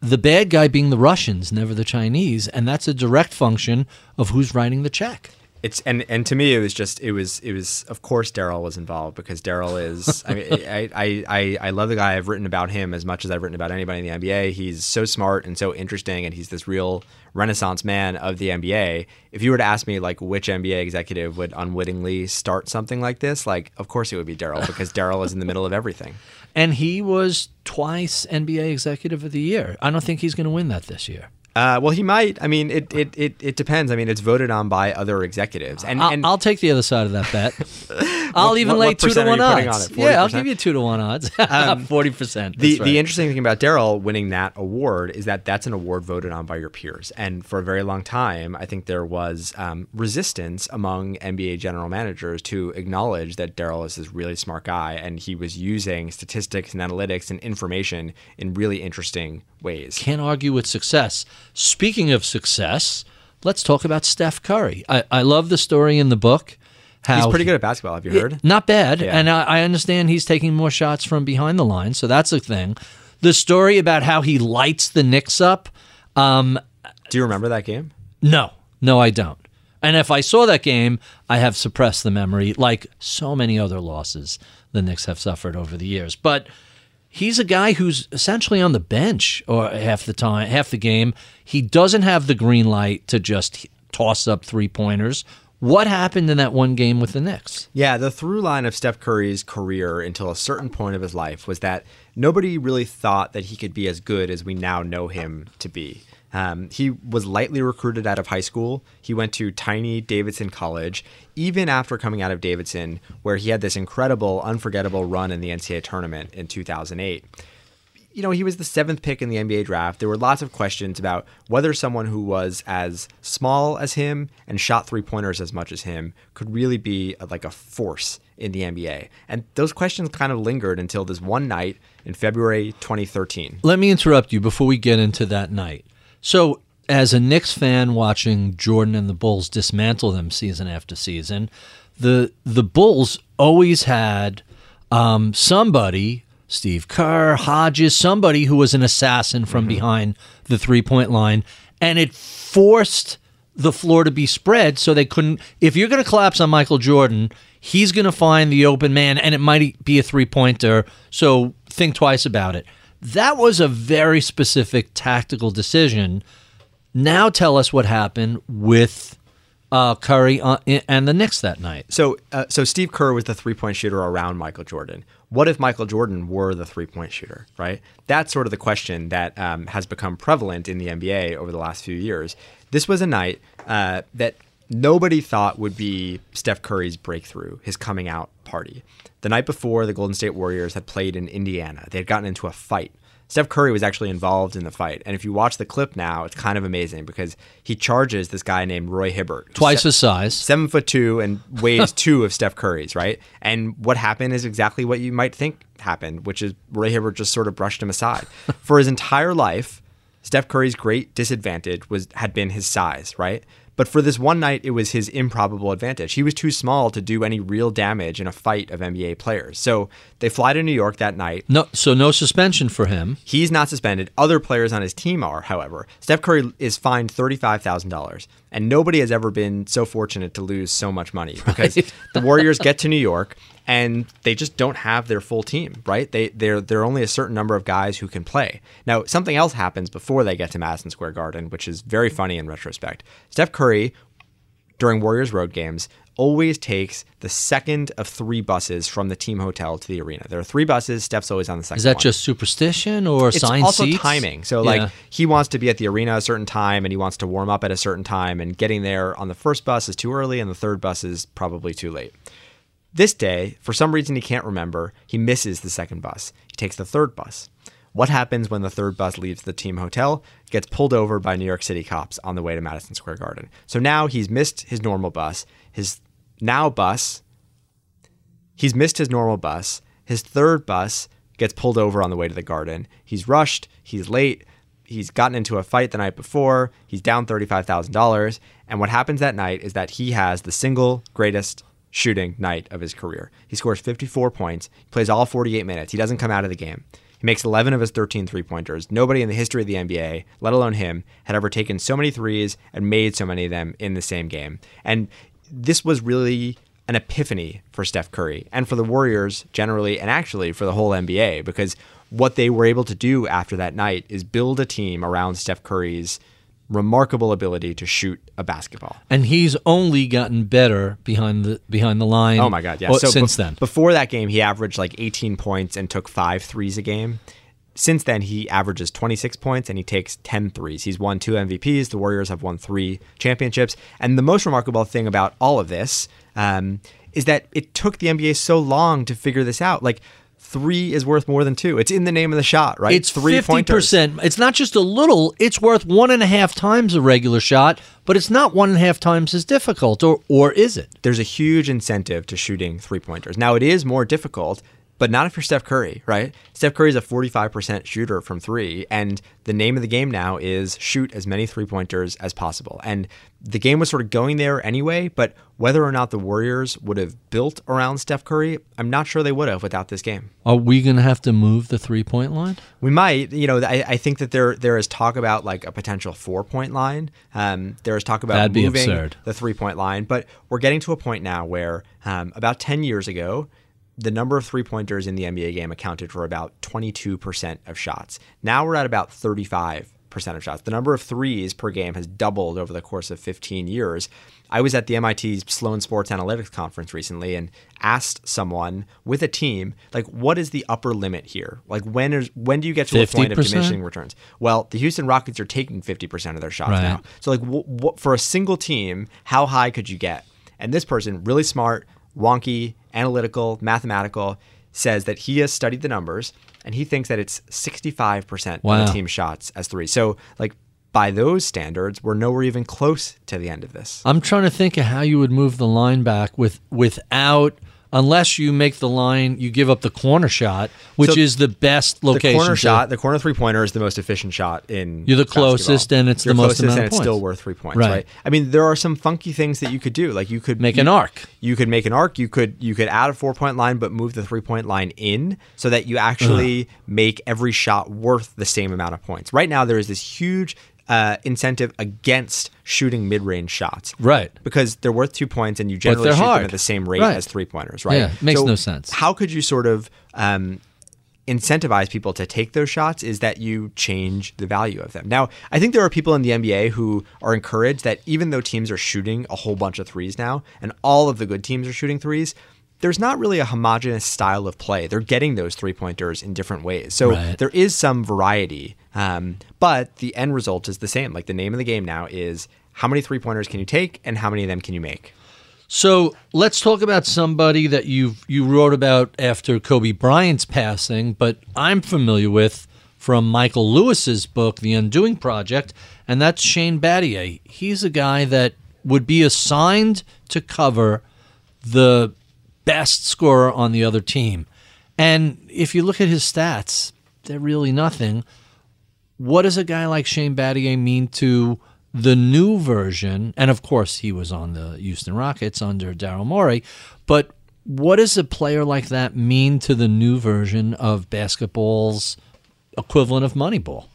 the bad guy being the Russians, never the Chinese, and that's a direct function of who's writing the check. It's and and to me it was just it was it was of course Daryl was involved because Daryl is I mean I, I I I love the guy I've written about him as much as I've written about anybody in the NBA he's so smart and so interesting and he's this real renaissance man of the NBA if you were to ask me like which NBA executive would unwittingly start something like this like of course it would be Daryl because Daryl is in the middle of everything And he was twice NBA Executive of the Year. I don't think he's going to win that this year. Uh, well he might I mean it, it it it depends I mean it's voted on by other executives and I'll, and I'll take the other side of that bet. I'll even what- lay what two to one odds. on? Yeah, I'll give you two to one odds. Forty percent. The the interesting thing about Daryl winning that award is that that's an award voted on by your peers, and for a very long time, I think there was um, resistance among NBA general managers to acknowledge that Daryl is this really smart guy, and he was using statistics and analytics and information in really interesting ways. can't argue with success. Speaking of success, let's talk about Steph Curry. I, I love the story in the book. How He's pretty good at basketball. Have you heard? Not bad. Yeah. And I, I understand he's taking more shots from behind the line, so that's a thing. The story about how he lights the Knicks up, um, Do you remember that game? no, no, I don't. And if I saw that game, I have suppressed the memory, like so many other losses the Knicks have suffered over the years. But he's a guy who's essentially on the bench or half the time, half the game. He doesn't have the green light to just toss up three pointers. What happened in that one game with the Knicks? Yeah, the through line of Steph Curry's career until a certain point of his life was that nobody really thought that he could be as good as we now know him to be. Um, he was lightly recruited out of high school. He went to tiny Davidson College, even after coming out of Davidson, where he had this incredible, unforgettable run in the NCAA tournament in 2008 you know, he was the seventh pick in the NBA draft. There were lots of questions about whether someone who was as small as him and shot three pointers as much as him could really be a, like a force in the NBA. And those questions kind of lingered until this one night in February 2013. Let me interrupt you before we get into that night. So, as a Knicks fan watching Jordan and the Bulls dismantle them season after season, the the Bulls always had um, somebody, Steve Kerr, Hodges, somebody who was an assassin from behind the three point line, and it forced the floor to be spread so they couldn't. If you're going to collapse on Michael Jordan, he's going to find the open man, and it might be a three pointer. So think twice about it. That was a very specific tactical decision. Now tell us what happened with uh, Curry on, and the Knicks that night. So, uh, so Steve Kerr was the three point shooter around Michael Jordan. What if Michael Jordan were the three point shooter, right? That's sort of the question that um, has become prevalent in the NBA over the last few years. This was a night uh, that nobody thought would be Steph Curry's breakthrough, his coming out party. The night before, the Golden State Warriors had played in Indiana. They had gotten into a fight. Steph Curry was actually involved in the fight. And if you watch the clip now, it's kind of amazing because he charges this guy named Roy Hibbert. Twice se- his size. seven foot two and weighs two of Steph Curry's, right? And what happened is exactly what you might think happened, which is Roy Hibbert just sort of brushed him aside. For his entire life, Steph Curry's great disadvantage was had been his size, right? But for this one night, it was his improbable advantage. He was too small to do any real damage in a fight of NBA players. So they fly to New York that night. No, so no suspension for him. He's not suspended. Other players on his team are, however. Steph Curry is fined $35,000. And nobody has ever been so fortunate to lose so much money because the Warriors get to New York and they just don't have their full team, right? They they're there are only a certain number of guys who can play. Now, something else happens before they get to Madison Square Garden, which is very funny in retrospect. Steph Curry during Warriors road games always takes the second of three buses from the team hotel to the arena. There are three buses. Steph's always on the second. Is that one just superstition or science? it's sign also seats? timing. So Yeah. like he wants to be at the arena a certain time and he wants to warm up at a certain time and getting there on the first bus is too early and the third bus is probably too late. This day, for some reason he can't remember, he misses the second bus. He takes the third bus. What happens when the third bus leaves the team hotel? Gets pulled over by New York City cops on the way to Madison Square Garden. So now he's missed his normal bus. His now bus He's missed his normal bus. His third bus gets pulled over on the way to the garden. He's rushed. He's late. He's gotten into a fight the night before. He's down $35,000. And what happens that night is that he has the single greatest shooting night of his career. He scores 54 points. Plays all 48 minutes. He doesn't come out of the game. He makes 11 of his 13 three pointers. Nobody in the history of the NBA, let alone him, had ever taken so many threes and made so many of them in the same game. And this was really an epiphany for Steph Curry and for the Warriors generally, and actually for the whole NBA, because what they were able to do after that night is build a team around Steph Curry's remarkable ability to shoot a basketball. and he's only gotten better behind the behind the line. Oh my God, yeah. so since bef- then, Before that game, he averaged like 18 points and took five threes a game. Since then, he averages 26 points and he takes 10 threes. He's won two MVPs. The Warriors have won three championships. And the most remarkable thing about all of this um, is that it took the NBA so long to figure this out. Like, three is worth more than two. It's in the name of the shot, right? it's three fifty pointers. percent. It's not just a little; it's worth one and a half times a regular shot, but it's not one and a half times as difficult, or or is it? there's a huge incentive to shooting three pointers. Now, it is more difficult, but not if you're Steph Curry, right? Steph Curry is a 45% shooter from three, and the name of the game now is shoot as many three pointers as possible. And the game was sort of going there anyway, but whether or not the Warriors would have built around Steph Curry, I'm not sure they would have without this game. Are we going to have to move the three point line? We might, you know, I, I think that there there is talk about like a potential four point line. Um, there is talk about That'd moving the three point line, but we're getting to a point now where um, about ten years ago, the number of three pointers in the NBA game accounted for about twenty two percent of shots. Now we're at about thirty five percent of shots. The number of threes per game has doubled over the course of 15 years. I was at the MIT Sloan Sports Analytics conference recently and asked someone with a team, like, what is the upper limit here? Like, when is when do you get to a point of diminishing returns? Well, the Houston Rockets are taking 50% of their shots Right. now. So, like, for a single team, how high could you get? And this person, really smart, wonky, analytical, mathematical, says that he has studied the numbers and he thinks that it's 65% of Wow. the team shots as three. So, like, by those standards, we're nowhere even close to the end of this. I'm trying to think of how you would move the line back with without unless you make the line you give up the corner shot, which So is the best location. the corner to- shot, the corner three pointer is the most efficient shot in. You're the basketball. closest and it's the You're most closest amount and it's still worth three points, Right. right. I mean, there are some funky things that you could do. Like you could Make you- an arc. You could make an arc. You could you could add a four point line, but move the three point line in so that you actually make every shot worth the same amount of points. Right now, there is this huge uh, incentive against shooting mid range shots, Right. Because they're worth two points, and you generally shoot hard. them at the same rate Right. as three pointers, right? Yeah, makes no sense. How could you sort of um, incentivize people to take those shots is that you change the value of them. Now, I think there are people in the NBA who are encouraged that even though teams are shooting a whole bunch of threes now, and all of the good teams are shooting threes, there's not really a homogenous style of play. They're getting those three pointers in different ways. So Right. there is some variety, um, but the end result is the same. Like the name of the game now is how many three pointers can you take and how many of them can you make? So let's talk about somebody that you you wrote about after Kobe Bryant's passing, but I'm familiar with from Michael Lewis's book, The Undoing Project, and that's Shane Battier. He's a guy that would be assigned to cover the best scorer on the other team. And if you look at his stats, they're really nothing. What does a guy like Shane Battier mean to the new version? And of course, he was on the Houston Rockets under Daryl Morey. But what does a player like that mean to the new version of basketball's equivalent of Moneyball?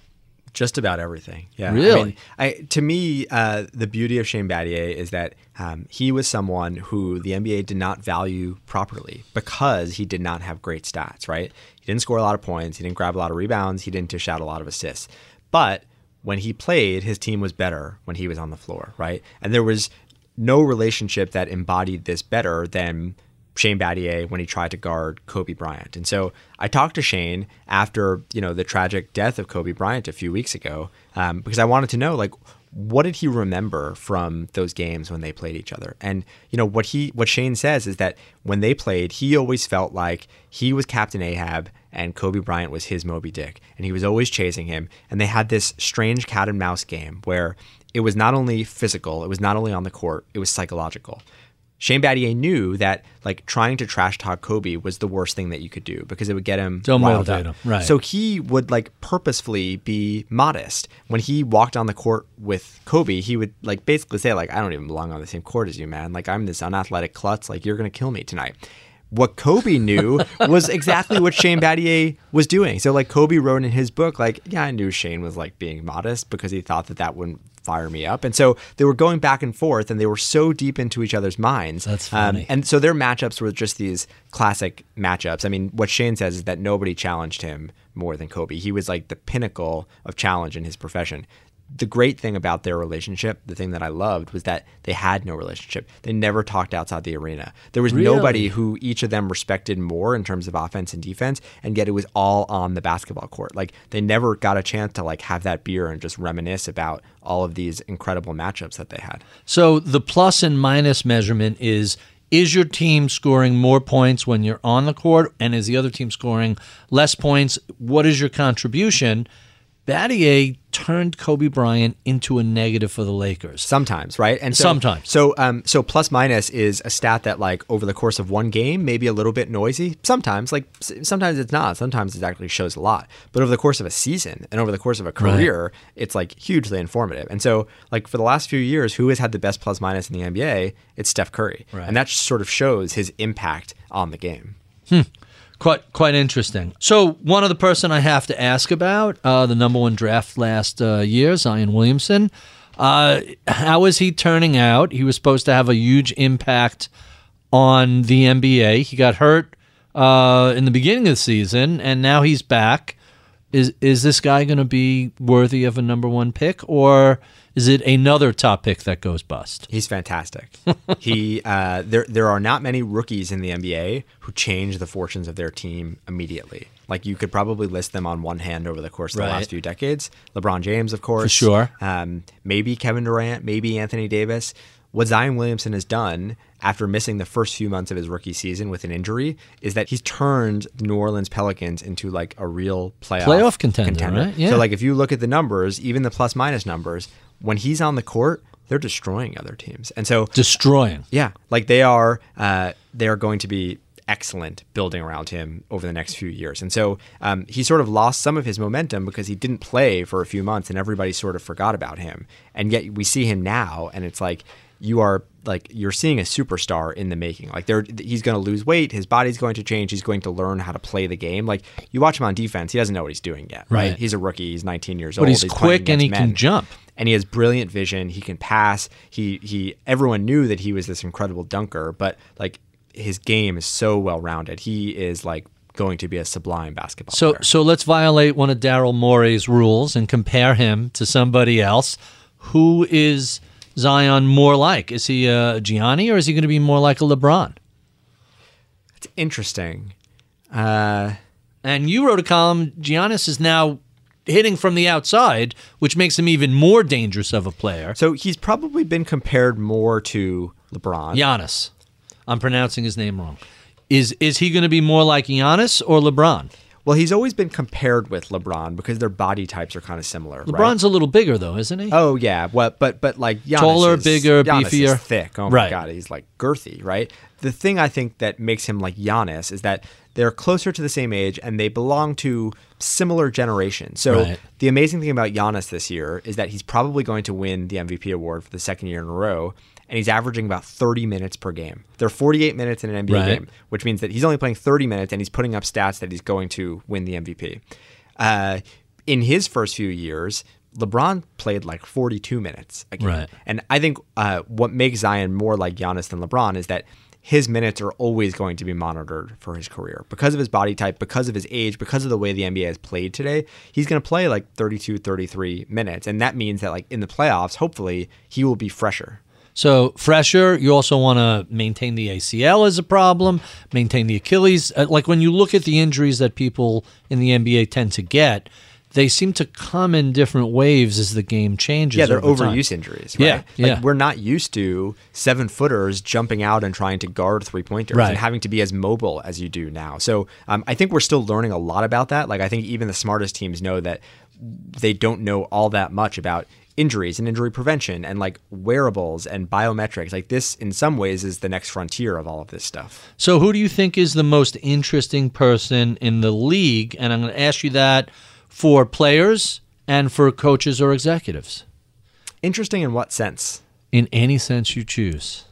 Just about everything. Yeah. Really? I mean, I, to me, uh, the beauty of Shane Battier is that um, he was someone who the NBA did not value properly because he did not have great stats, right? He didn't score a lot of points. He didn't grab a lot of rebounds. He didn't dish out a lot of assists. But when he played, his team was better when he was on the floor, right? And there was no relationship that embodied this better than Shane Battier when he tried to guard Kobe Bryant. And so I talked to Shane after you know the tragic death of Kobe Bryant a few weeks ago um, because I wanted to know like what did he remember from those games when they played each other? And you know what he what Shane says is that when they played, he always felt like he was Captain Ahab and Kobe Bryant was his Moby Dick, and he was always chasing him. And they had this strange cat and mouse game where it was not only physical, it was not only on the court, it was psychological. Shane Battier knew that like trying to trash talk Kobe was the worst thing that you could do because it would get him Don't riled up. him, right. So he would like purposefully be modest when he walked on the court with Kobe. He would like basically say like I don't even belong on the same court as you, man. Like I'm this unathletic klutz. Like you're gonna kill me tonight. What Kobe knew was exactly what Shane Battier was doing. So like Kobe wrote in his book, like yeah, I knew Shane was like being modest because he thought that that wouldn't fire me up. And so they were going back and forth, and they were so deep into each other's minds. That's Um, funny. and so their matchups were just these classic matchups. I mean, what Shane says is that nobody challenged him more than Kobe. He was like the pinnacle of challenge in his profession. The great thing about their relationship, the thing that I loved, was that they had no relationship. They never talked outside the arena. There was Really? nobody who each of them respected more in terms of offense and defense, and yet it was all on the basketball court. Like they never got a chance to like have that beer and just reminisce about all of these incredible matchups that they had. So the plus and minus measurement is is your team scoring more points when you're on the court and is the other team scoring less points? What is your contribution? Battier turned Kobe Bryant into a negative for the Lakers. Sometimes, right? And so, Sometimes. So, um, so plus minus is a stat that, like, over the course of one game, maybe a little bit noisy. Sometimes, like, sometimes it's not. Sometimes it actually shows a lot. But over the course of a season and over the course of a career, it's like hugely informative. And so, like, for the last few years, who has had the best plus minus in the NBA? It's Steph Curry, Right. and that sort of shows his impact on the game. Quite quite interesting. So one other person I have to ask about uh, the number one draft last uh, year, Zion Williamson. Uh, how is he turning out? He was supposed to have a huge impact on the NBA. He got hurt uh, in the beginning of the season, and now he's back. Is is this guy going to be worthy of a number one pick, or is it another top pick that goes bust? He's fantastic. he uh, there there are not many rookies in the NBA who change the fortunes of their team immediately. Like you could probably list them on one hand over the course of the last few decades. LeBron James, of course, sure. Um, maybe Kevin Durant, maybe Anthony Davis. What Zion Williamson has done after missing the first few months of his rookie season with an injury is that he's turned the New Orleans Pelicans into like a real playoff, Playoff contender, right? Yeah. So like if you look at the numbers, even the plus minus numbers, when he's on the court, they're destroying other teams. And so Destroying. yeah, like they are uh, they are going to be excellent building around him over the next few years. And so um, he sort of lost some of his momentum because he didn't play for a few months and everybody sort of forgot about him. And yet we see him now and it's like you are like you're seeing a superstar in the making. Like there he's going to lose weight, his body's going to change, he's going to learn how to play the game. Like you watch him on defense, he doesn't know what he's doing yet, right? Right. He's a rookie, he's 19 years But old. he's playing quick and he can jump. And he has brilliant vision. He can pass. He he. Everyone knew that he was this incredible dunker, but like his game is so well rounded. He is like going to be a sublime basketball So player. so let's violate one of Daryl Morey's rules and compare him to somebody else. Who is Zion more like? Is he a Gianni or is he going to be more like a LeBron? It's interesting. Uh, And you wrote a column. Giannis is now hitting from the outside, which makes him even more dangerous of a player. so he's probably been compared more to LeBron. Giannis. I'm pronouncing his name wrong. Is is he going to be more like Giannis or LeBron? Well, he's always been compared with LeBron because their body types are kind of similar. right? LeBron's a little bigger though, isn't he? Oh yeah, well, but but like Giannis Taller, is- bigger, Giannis beefier. thick. Oh my Right. god, he's like girthy, right? The thing I think that makes him like Giannis is that they're closer to the same age and they belong to similar generations. So Right. the amazing thing about Giannis this year is that he's probably going to win the MVP award for the second year in a row. And he's averaging about 30 minutes per game. There are 48 minutes in an NBA Right. game, which means that he's only playing 30 minutes and he's putting up stats that he's going to win the MVP. Uh, in his first few years, LeBron played like 42 minutes a game. Right. And I think uh, what makes Zion more like Giannis than LeBron is that his minutes are always going to be monitored for his career because of his body type, because of his age, because of the way the NBA has played today. He's going to play like 32, 33 minutes. And that means that like in the playoffs, hopefully he will be fresher. So fresher, you also want to maintain the ACL as a problem, maintain the Achilles. Uh, Like when you look at the injuries that people in the NBA tend to get, they seem to come in different waves as the game changes. Yeah, they're over time. overuse injuries, right? Yeah, like yeah. we're not used to seven footers jumping out and trying to guard three pointers Right. and having to be as mobile as you do now. So um, I think we're still learning a lot about that. Like I think even the smartest teams know that they don't know all that much about injuries and injury prevention and like wearables and biometrics. Like this, in some ways, is the next frontier of all of this stuff. So, who do you think is the most interesting person in the league? And I'm going to ask you that for players and for coaches or executives, Interesting in what sense? in any sense you choose.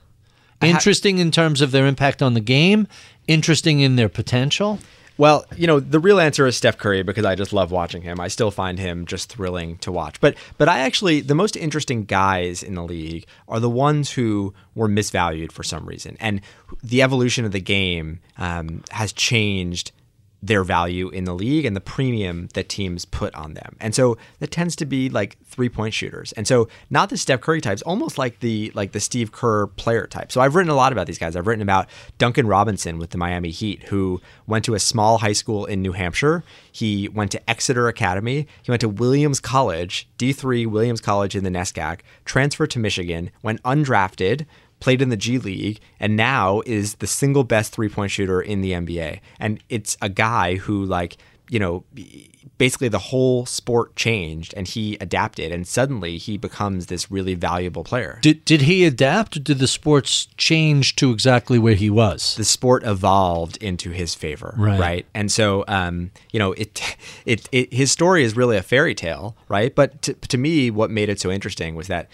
ha- Interesting in terms of their impact on the game, interesting in their potential. Well, you know, the real answer is Steph Curry because I just love watching him. I still find him just thrilling to watch. But but I actually the most interesting guys in the league are the ones who were misvalued for some reason, and the evolution of the game um, has changed their value in the league and the premium that teams put on them. And so that tends to be like three point shooters. And so not the Steph Curry types, almost like the like the Steve Kerr player type. So I've written a lot about these guys. I've written about Duncan Robinson with the Miami Heat, who went to a small high school in New Hampshire. He went to Exeter Academy. He went to Williams College, D3 Williams College in the NESCAC, transferred to Michigan, went undrafted, played in the G League, and now is the single best three point shooter in the NBA. And it's a guy who, like, you know, basically the whole sport changed and he adapted, and suddenly he becomes this really valuable player. Did did he adapt? Or did the sports change to exactly where he was? the sport evolved into his favor, Right. And so, um, you know, it, it, it, his story is really a fairy tale, right? But to, to me, what made it so interesting was that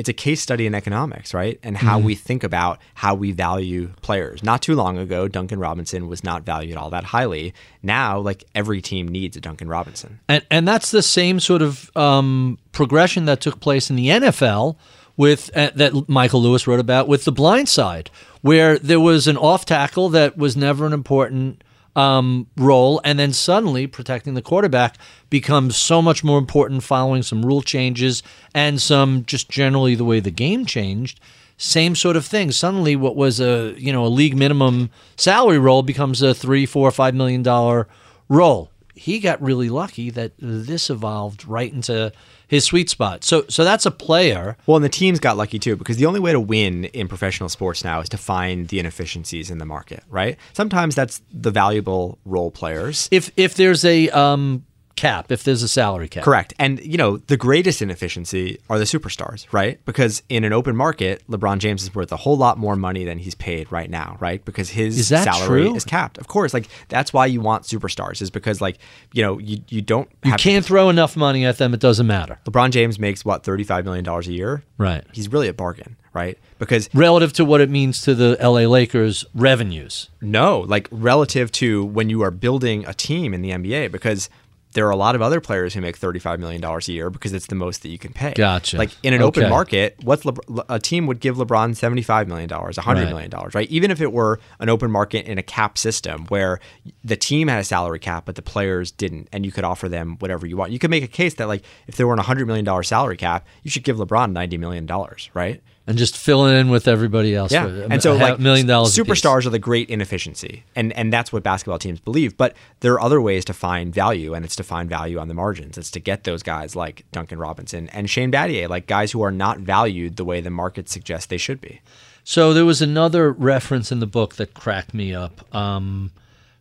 it's a case study in economics, right? And how we think about how we value players. Not too long ago, Duncan Robinson was not valued all that highly. Now, like every team needs a Duncan Robinson. And and that's the same sort of um, progression that took place in the NFL with uh, that Michael Lewis wrote about with the blind side, where there was an off tackle that was never an important um, role, and then suddenly protecting the quarterback becomes so much more important following some rule changes and some just generally the way the game changed. Same sort of thing. Suddenly, what was a you know a league minimum salary role becomes a three, four, five million dollar role he got really lucky that this evolved right into his sweet spot. So so that's a player. Well, and the teams got lucky too because the only way to win in professional sports now is to find the inefficiencies in the market, right? Sometimes that's the valuable role players. If if there's a um, cap, if there's a salary cap. Correct. And, you know, the greatest inefficiency are the superstars, right? Because in an open market, LeBron James is worth a whole lot more money than he's paid right now, right? Because his salary true? is capped. Of course. Like, that's why you want superstars, is because, like, you know, you, you don't You can't throw enough money at them, it doesn't matter. LeBron James makes, what, $35 million a year? Right. He's really a bargain, right? Because Relative to what it means to the LA Lakers revenues. No, like relative to when you are building a team in the NBA, because there are a lot of other players who make $35 million a year because it's the most that you can pay. Gotcha. Like in an Okay. open market, what's Lebr- a team would give LeBron $75 million, 100 Right. million dollars, right? Even if it were an open market in a cap system where the team had a salary cap, but the players didn't, and you could offer them whatever you want. You could make a case that, like, if there were a $100 million salary cap, you should give LeBron $90 million, right? And just filling in with everybody else. Yeah, a- and so like million dollars. superstars are the great inefficiency, and and that's what basketball teams believe. But there are other ways to find value, and it's to find value on the margins. It's to get those guys like Duncan Robinson and Shane Battier, like guys who are not valued the way the market suggests they should be. So there was another reference in the book that cracked me up. Um,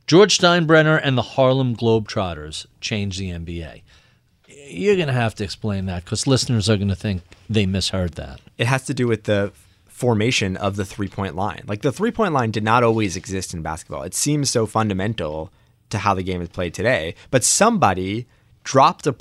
George Steinbrenner and the Harlem Globetrotters changed the NBA. You're going to have to explain that because listeners are going to think they misheard that. It has to do with the formation of the three point line. Like the three point line did not always exist in basketball. It seems so fundamental to how the game is played today. But somebody dropped a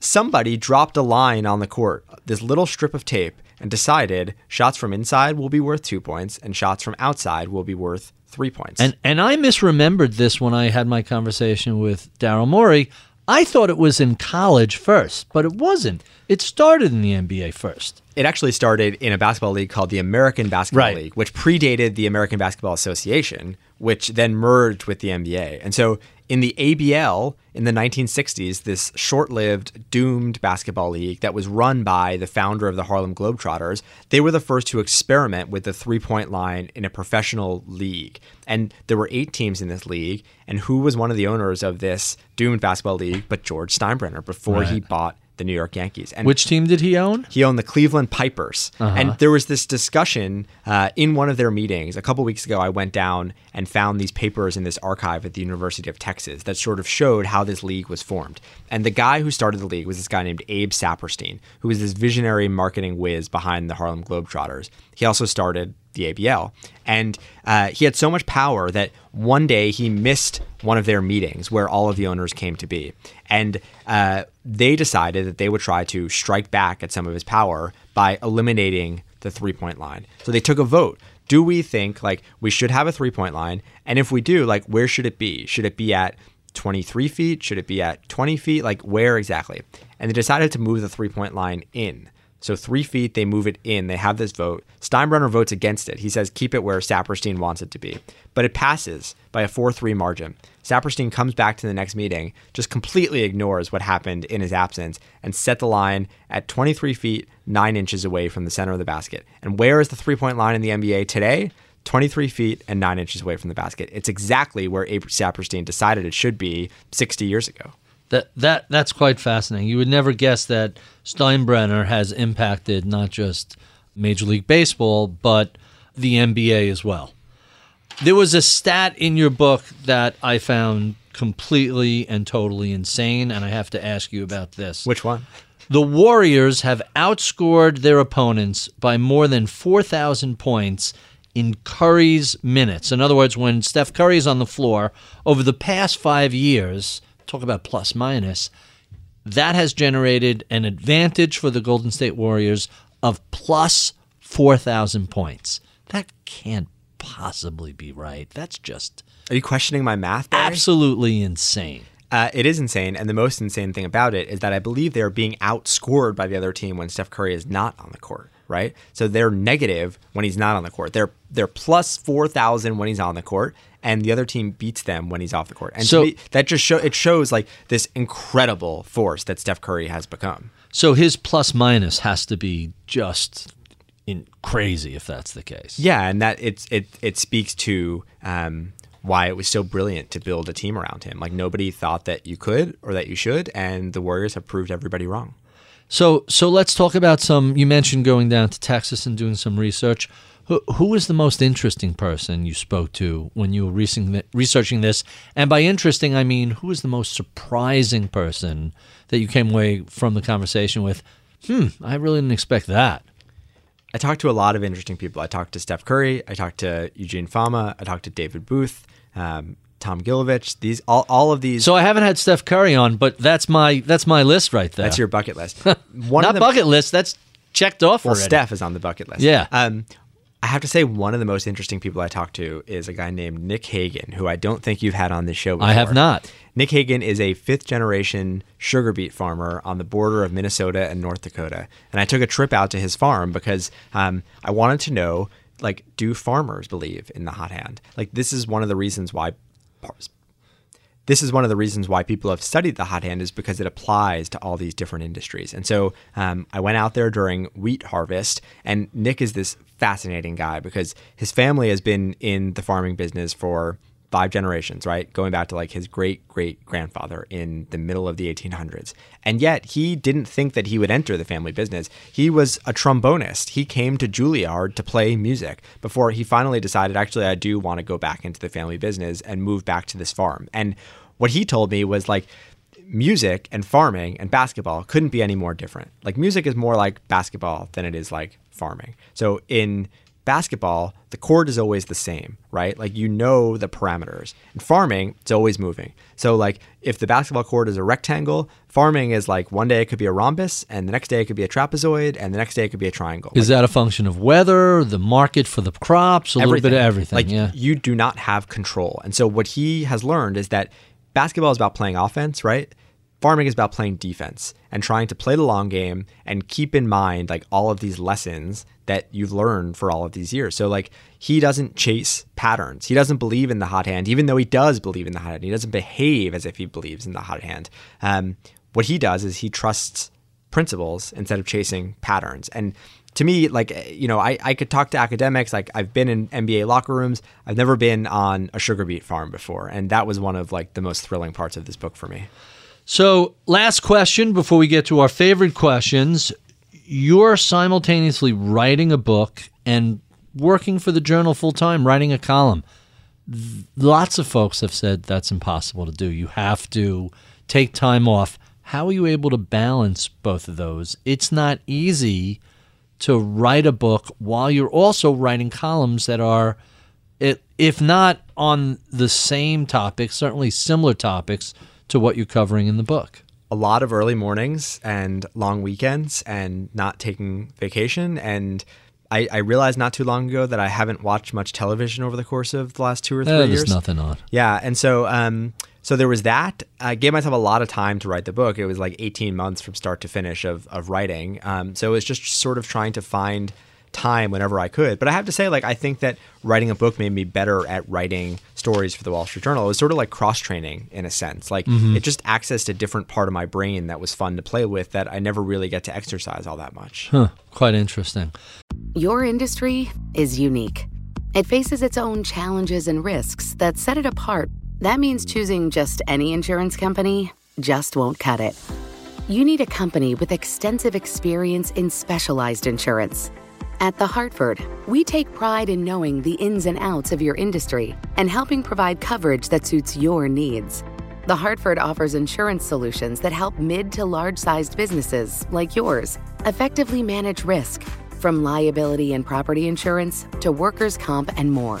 somebody dropped a line on the court, this little strip of tape, and decided shots from inside will be worth two points and shots from outside will be worth three points. And and I misremembered this when I had my conversation with Daryl Morey. I thought it was in college first, but it wasn't. It started in the NBA first. It actually started in a basketball league called the American Basketball Right. League, which predated the American Basketball Association, which then merged with the NBA. And so in the ABL in the 1960s, this short lived, doomed basketball league that was run by the founder of the Harlem Globetrotters, they were the first to experiment with the three point line in a professional league. And there were eight teams in this league. And who was one of the owners of this doomed basketball league but George Steinbrenner before he bought the New York Yankees? And Which team did he own? he owned the Cleveland Pipers. And there was this discussion uh, in one of their meetings. A couple weeks ago, I went down and found these papers in this archive at the University of Texas that sort of showed how this league was formed. And the guy who started the league was this guy named Abe Saperstein, who was this visionary marketing whiz behind the Harlem Globetrotters. He also started the ABL. And uh, he had so much power that one day he missed one of their meetings where all of the owners came to be. And uh, they decided that they would try to strike back at some of his power by eliminating the three point line. So they took a vote. Do we think like we should have a three point line? And if we do, like where should it be? Should it be at 23 feet? Should it be at 20 feet? Like where exactly? And they decided to move the three point line in. So three feet, they move it in. They have this vote. Steinbrenner votes against it. He says keep it where Saperstein wants it to be. But it passes by a 4 3 margin. Saperstein comes back to the next meeting, just completely ignores what happened in his absence, and set the line at 23 feet, 9 inches away from the center of the basket. And where is the three point line in the NBA today? 23 feet and 9 inches away from the basket. It's exactly where Saperstein decided it should be 60 years ago. That that that's quite fascinating. You would never guess that Steinbrenner has impacted not just Major League Baseball but the NBA as well. There was a stat in your book that I found completely and totally insane, and I have to ask you about this. Which one? The Warriors have outscored their opponents by more than 4,000 points in Curry's minutes. In other words, when Steph Curry is on the floor, over the past five years, talk about plus minus, that has generated an advantage for the Golden State Warriors of plus 4,000 points. That can't possibly be right. That's just Are you questioning my math? Barry? absolutely insane. Uh, it is insane, and the most insane thing about it is that I believe they're being outscored by the other team when Steph Curry is not on the court. Right, so they're negative when he's not on the court. They're they're plus four thousand when he's on the court, and the other team beats them when he's off the court. And So- me, that just show it shows like this incredible force that Steph Curry has become. So his plus minus has to be just in crazy if that's the case. Yeah, and that it's it it speaks to um, why it was so brilliant to build a team around him. Like nobody thought that you could or that you should, and the Warriors have proved everybody wrong. So so let's talk about some. You mentioned going down to Texas and doing some research. Who, who was the most interesting person you spoke to when you were researching, this? And by interesting, I mean who was the most surprising person that you came away from the conversation with? Hmm, I really didn't expect that. I talked to a lot of interesting people. I talked to Steph Curry. I talked to Eugene Fama. I talked to David Booth, um, Tom Gilovich. These all, all of these. So I haven't had Steph Curry on, but that's my that's my list right there. that's your bucket list. One not the, bucket list. That's checked off Well, already. Steph is on the bucket list. Yeah. Um, I have to say, one of the most interesting people I talked to is a guy named Nick Hagan, who I don't think you've had on this show before. I have not. Nick Hagan is a fifth generation sugar beet farmer on the border of Minnesota and North Dakota. And I took a trip out to his farm because um, I wanted to know like, do farmers believe in the hot hand? Like, this is one of the reasons why. This is one of the reasons why people have studied the hot hand is because it applies to all these different industries. And so um, I went out there during wheat harvest, and Nick is this fascinating guy because his family has been in the farming business for five generations, right? Going back to like his great great grandfather in the middle of the 1800s. And yet he didn't think that he would enter the family business. He was a trombonist. He came to Juilliard to play music before he finally decided, actually, I do want to go back into the family business and move back to this farm. And what he told me was like, music and farming and basketball couldn't be any more different. Like music is more like basketball than it is like farming. So in basketball, the court is always the same, right? Like you know the parameters. In farming, it's always moving. So like if the basketball court is a rectangle, farming is like one day it could be a rhombus and the next day it could be a trapezoid and the next day it could be a triangle. Is like, that a function of weather, the market for the crops, a little bit of everything? Like yeah. you do not have control. And so what he has learned is that basketball is about playing offense, right? farming is about playing defense and trying to play the long game and keep in mind like all of these lessons that you've learned for all of these years. So like he doesn't chase patterns. He doesn't believe in the hot hand, even though he does believe in the hot hand. He doesn't behave as if he believes in the hot hand. Um, what he does is he trusts principles instead of chasing patterns. And to me, like you know, I, I could talk to academics. Like I've been in NBA locker rooms. I've never been on a sugar beet farm before, and that was one of like the most thrilling parts of this book for me. So, last question before we get to our favorite questions. You're simultaneously writing a book and working for the journal full time, writing a column. Lots of folks have said that's impossible to do. You have to take time off. How are you able to balance both of those? It's not easy to write a book while you're also writing columns that are, if not on the same topic, certainly similar topics to what you're covering in the book? A lot of early mornings and long weekends and not taking vacation. And I, I, realized not too long ago that I haven't watched much television over the course of the last two or three eh, years. There's nothing on. Yeah. And so, um, so there was that. I gave myself a lot of time to write the book. It was like 18 months from start to finish of, of writing. Um, so it was just sort of trying to find time whenever I could. But I have to say, like, I think that writing a book made me better at writing stories for the Wall Street Journal. It was sort of like cross training in a sense. Like, mm-hmm. it just accessed a different part of my brain that was fun to play with that I never really get to exercise all that much. Huh. Quite interesting. Your industry is unique. It faces its own challenges and risks that set it apart. That means choosing just any insurance company just won't cut it. You need a company with extensive experience in specialized insurance at The Hartford, we take pride in knowing the ins and outs of your industry and helping provide coverage that suits your needs. The Hartford offers insurance solutions that help mid to large sized businesses like yours effectively manage risk, from liability and property insurance to workers' comp and more.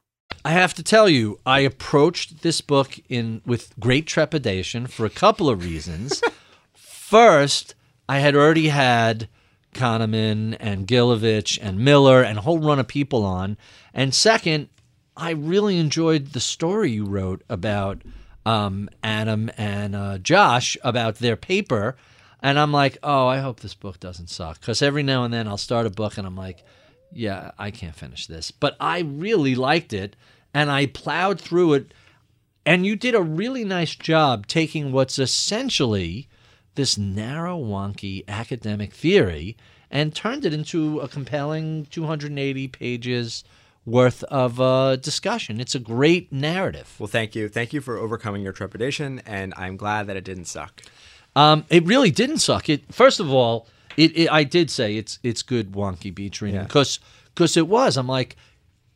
I have to tell you, I approached this book in with great trepidation for a couple of reasons. First, I had already had Kahneman and Gilovich and Miller and a whole run of people on. And second, I really enjoyed the story you wrote about um, Adam and uh, Josh about their paper. And I'm like, oh, I hope this book doesn't suck. Because every now and then I'll start a book and I'm like, yeah, I can't finish this. But I really liked it and I plowed through it. And you did a really nice job taking what's essentially this narrow, wonky academic theory and turned it into a compelling 280 pages worth of uh, discussion. It's a great narrative. Well, thank you. Thank you for overcoming your trepidation, and I'm glad that it didn't suck. Um, it really didn't suck. It first of all, it, it I did say it's it's good wonky beach reading because yeah. because it was. I'm like,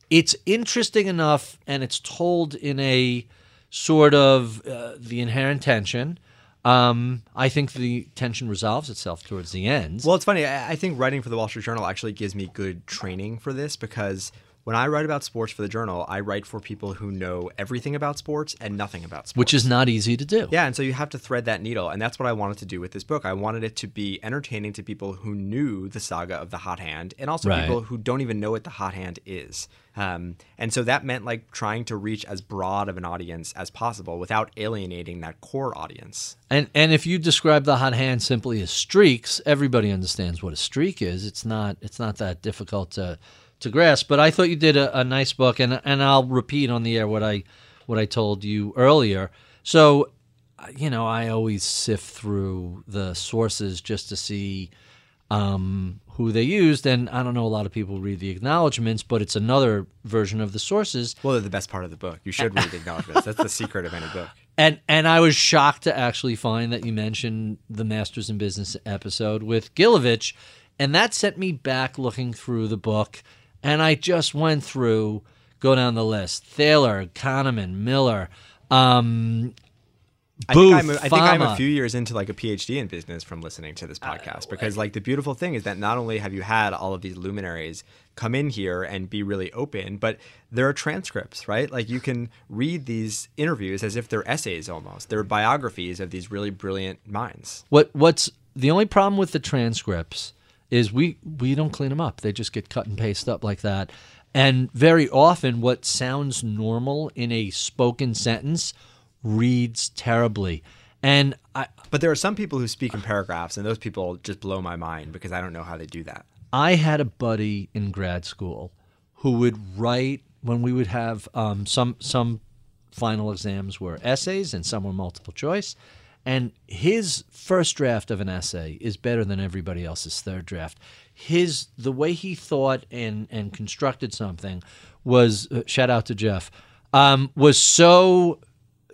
it's interesting enough, and it's told in a sort of uh, the inherent tension um, I think the tension resolves itself towards the end. Well, it's funny. I think writing for the Wall Street Journal actually gives me good training for this because when I write about sports for the journal, I write for people who know everything about sports and nothing about sports. which is not easy to do. Yeah, and so you have to thread that needle, and that's what I wanted to do with this book. I wanted it to be entertaining to people who knew the saga of the hot hand, and also Right. people who don't even know what the hot hand is. Um, and so that meant like trying to reach as broad of an audience as possible without alienating that core audience. And and if you describe the hot hand simply as streaks, everybody understands what a streak is. It's not it's not that difficult to to grasp. But I thought you did a, a nice book, and and I'll repeat on the air what I what I told you earlier. So, uh, you know, I always sift through the sources just to see um, who they used, and I don't know. A lot of people read the acknowledgments, but it's another version of the sources. Well, they're the best part of the book. You should read the acknowledgments. That's the secret of any book. And and I was shocked to actually find that you mentioned the Masters in Business episode with Gilovich, and that sent me back looking through the book, and I just went through, go down the list: Thaler, Kahneman, Miller, um, I think, I'm, Booth, I think I'm a few years into like a PhD in business from listening to this podcast because like the beautiful thing is that not only have you had all of these luminaries come in here and be really open, but there are transcripts, right? Like you can read these interviews as if they're essays almost. They're biographies of these really brilliant minds. What what's the only problem with the transcripts is we we don't clean them up. They just get cut and paste up like that. And very often what sounds normal in a spoken sentence reads terribly. And I But there are some people who speak in paragraphs, and those people just blow my mind because I don't know how they do that. I had a buddy in grad school who would write when we would have um, some some final exams were essays and some were multiple choice, and his first draft of an essay is better than everybody else's third draft. His the way he thought and and constructed something was uh, shout out to Jeff um, was so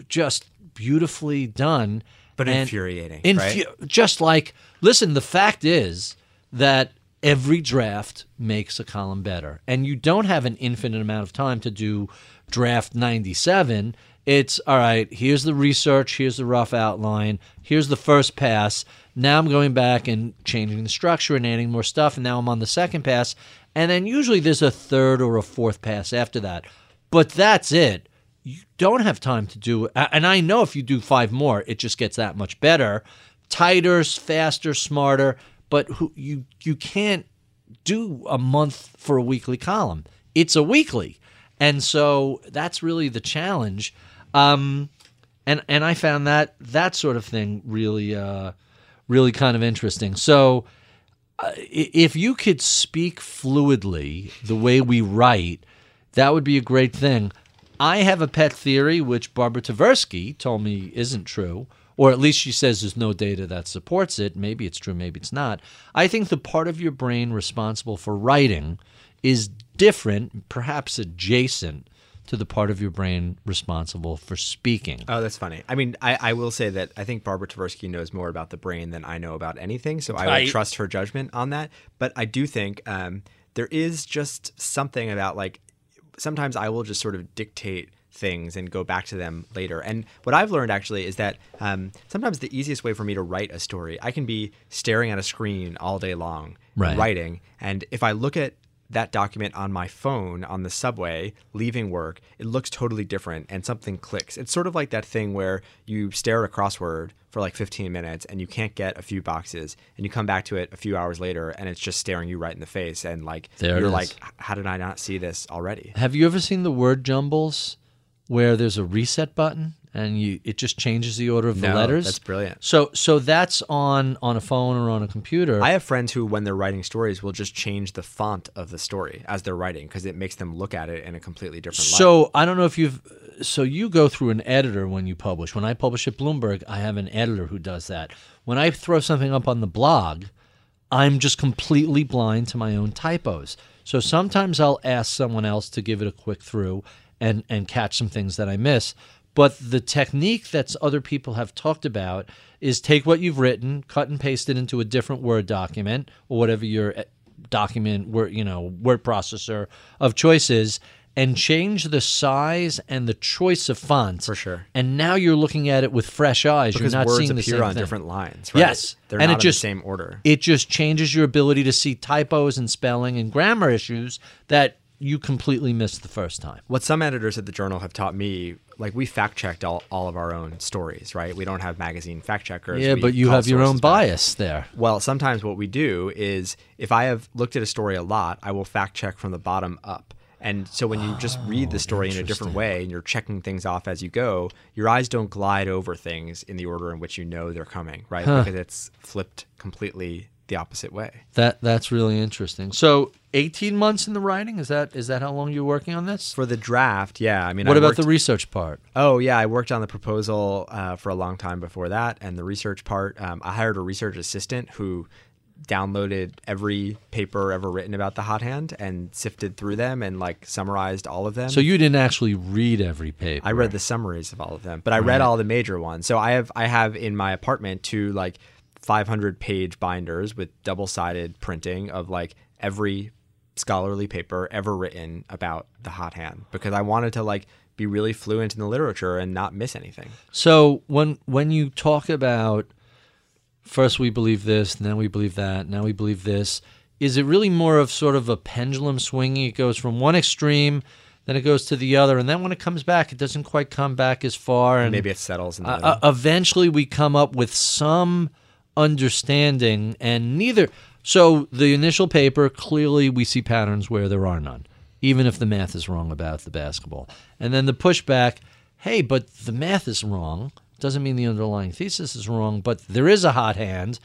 just beautifully done, But infuriating, infu- right? Just like, listen, the fact is that every draft makes a column better, and you don't have an infinite amount of time to do draft 97. It's all right, here's the research, here's the rough outline, here's the first pass. Now I'm going back and changing the structure and adding more stuff, and now I'm on the second pass. And then usually there's a third or a fourth pass after that. But that's it you don't have time to do and i know if you do five more it just gets that much better tighter faster smarter but who, you you can't do a month for a weekly column it's a weekly and so that's really the challenge um, and and i found that that sort of thing really uh, really kind of interesting so uh, if you could speak fluidly the way we write that would be a great thing. I have a pet theory, which Barbara Tversky told me isn't true, or at least she says there's no data that supports it. Maybe it's true, maybe it's not. I think the part of your brain responsible for writing is different, perhaps adjacent to the part of your brain responsible for speaking. Oh, that's funny. I mean, I, I will say that I think Barbara Tversky knows more about the brain than I know about anything, so I Right. would trust her judgment on that. But I do think um, there is just something about like sometimes I will just sort of dictate things and go back to them later. And what I've learned actually is that um, sometimes the easiest way for me to write a story, I can be staring at a screen all day long Right. writing, and if I look at that document on my phone on the subway leaving work, it looks totally different and something clicks. It's sort of like that thing where you stare at a crossword for like 15 minutes and you can't get a few boxes and you come back to it a few hours later and it's just staring you right in the face and like There you're like how did I not see this already? Have you ever seen the word jumbles where there's a reset button and you it just changes the order of the No, letters? that's brilliant. So so that's on on a phone or on a computer. I have friends who, when they're writing stories, will just change the font of the story as they're writing because it makes them look at it in a completely different light. So I don't know if you've. So you go through an editor when you publish. When I publish at Bloomberg, I have an editor who does that. When I throw something up on the blog, I'm just completely blind to my own typos. So sometimes I'll ask someone else to give it a quick through and and catch some things that I miss. But the technique that other people have talked about is take what you've written, cut and paste it into a different Word document or whatever your eh, document word you know word processor of choices and change the size and the choice of fonts For sure. and now you're looking at it with fresh eyes because you're not words seeing the appear same on thing. different lines, right? Yes, they're and not it in just the same order. It just changes your ability to see typos and spelling and grammar issues that you completely missed the first time? What some editors at the journal have taught me, like we fact checked all, all of our own stories, right? We don't have magazine fact checkers. Yeah, We but you have your own bias there. Well, sometimes what we do is if I have looked at a story a lot, I will fact check from the bottom up. And so when you just read the story in a different way and you're checking things off as you go, your eyes don't glide over things in the order in which you know they're coming, right? Because it's flipped completely the opposite way. That that's really interesting. So, 18 months in the writing is that is that how long you're working on this? For the draft, yeah. I mean, what I about worked- the research part? Oh yeah, I worked on the proposal uh, for a long time before that, and the research part. Um, I hired a research assistant who downloaded every paper ever written about the hot hand and sifted through them and like summarized all of them. So you didn't actually read every paper. I read the summaries of all of them, but I read all the major ones. So I have I have in my apartment two like 500 page binders with double sided printing of like every scholarly paper ever written about the hot hand because I wanted to like be really fluent in the literature and not miss anything. So when when you talk about first we believe this, then we believe that, now we believe this, is it really more of sort of a pendulum swinging? It goes from one extreme, then it goes to the other, and then when it comes back, it doesn't quite come back as far. And Maybe it settles in the uh, uh, eventually we come up with some understanding and neither so the initial paper clearly we see patterns where there are none even if the math is wrong about the basketball. And then the pushback hey but the math is wrong doesn't mean the underlying thesis is wrong but there is a hot hand.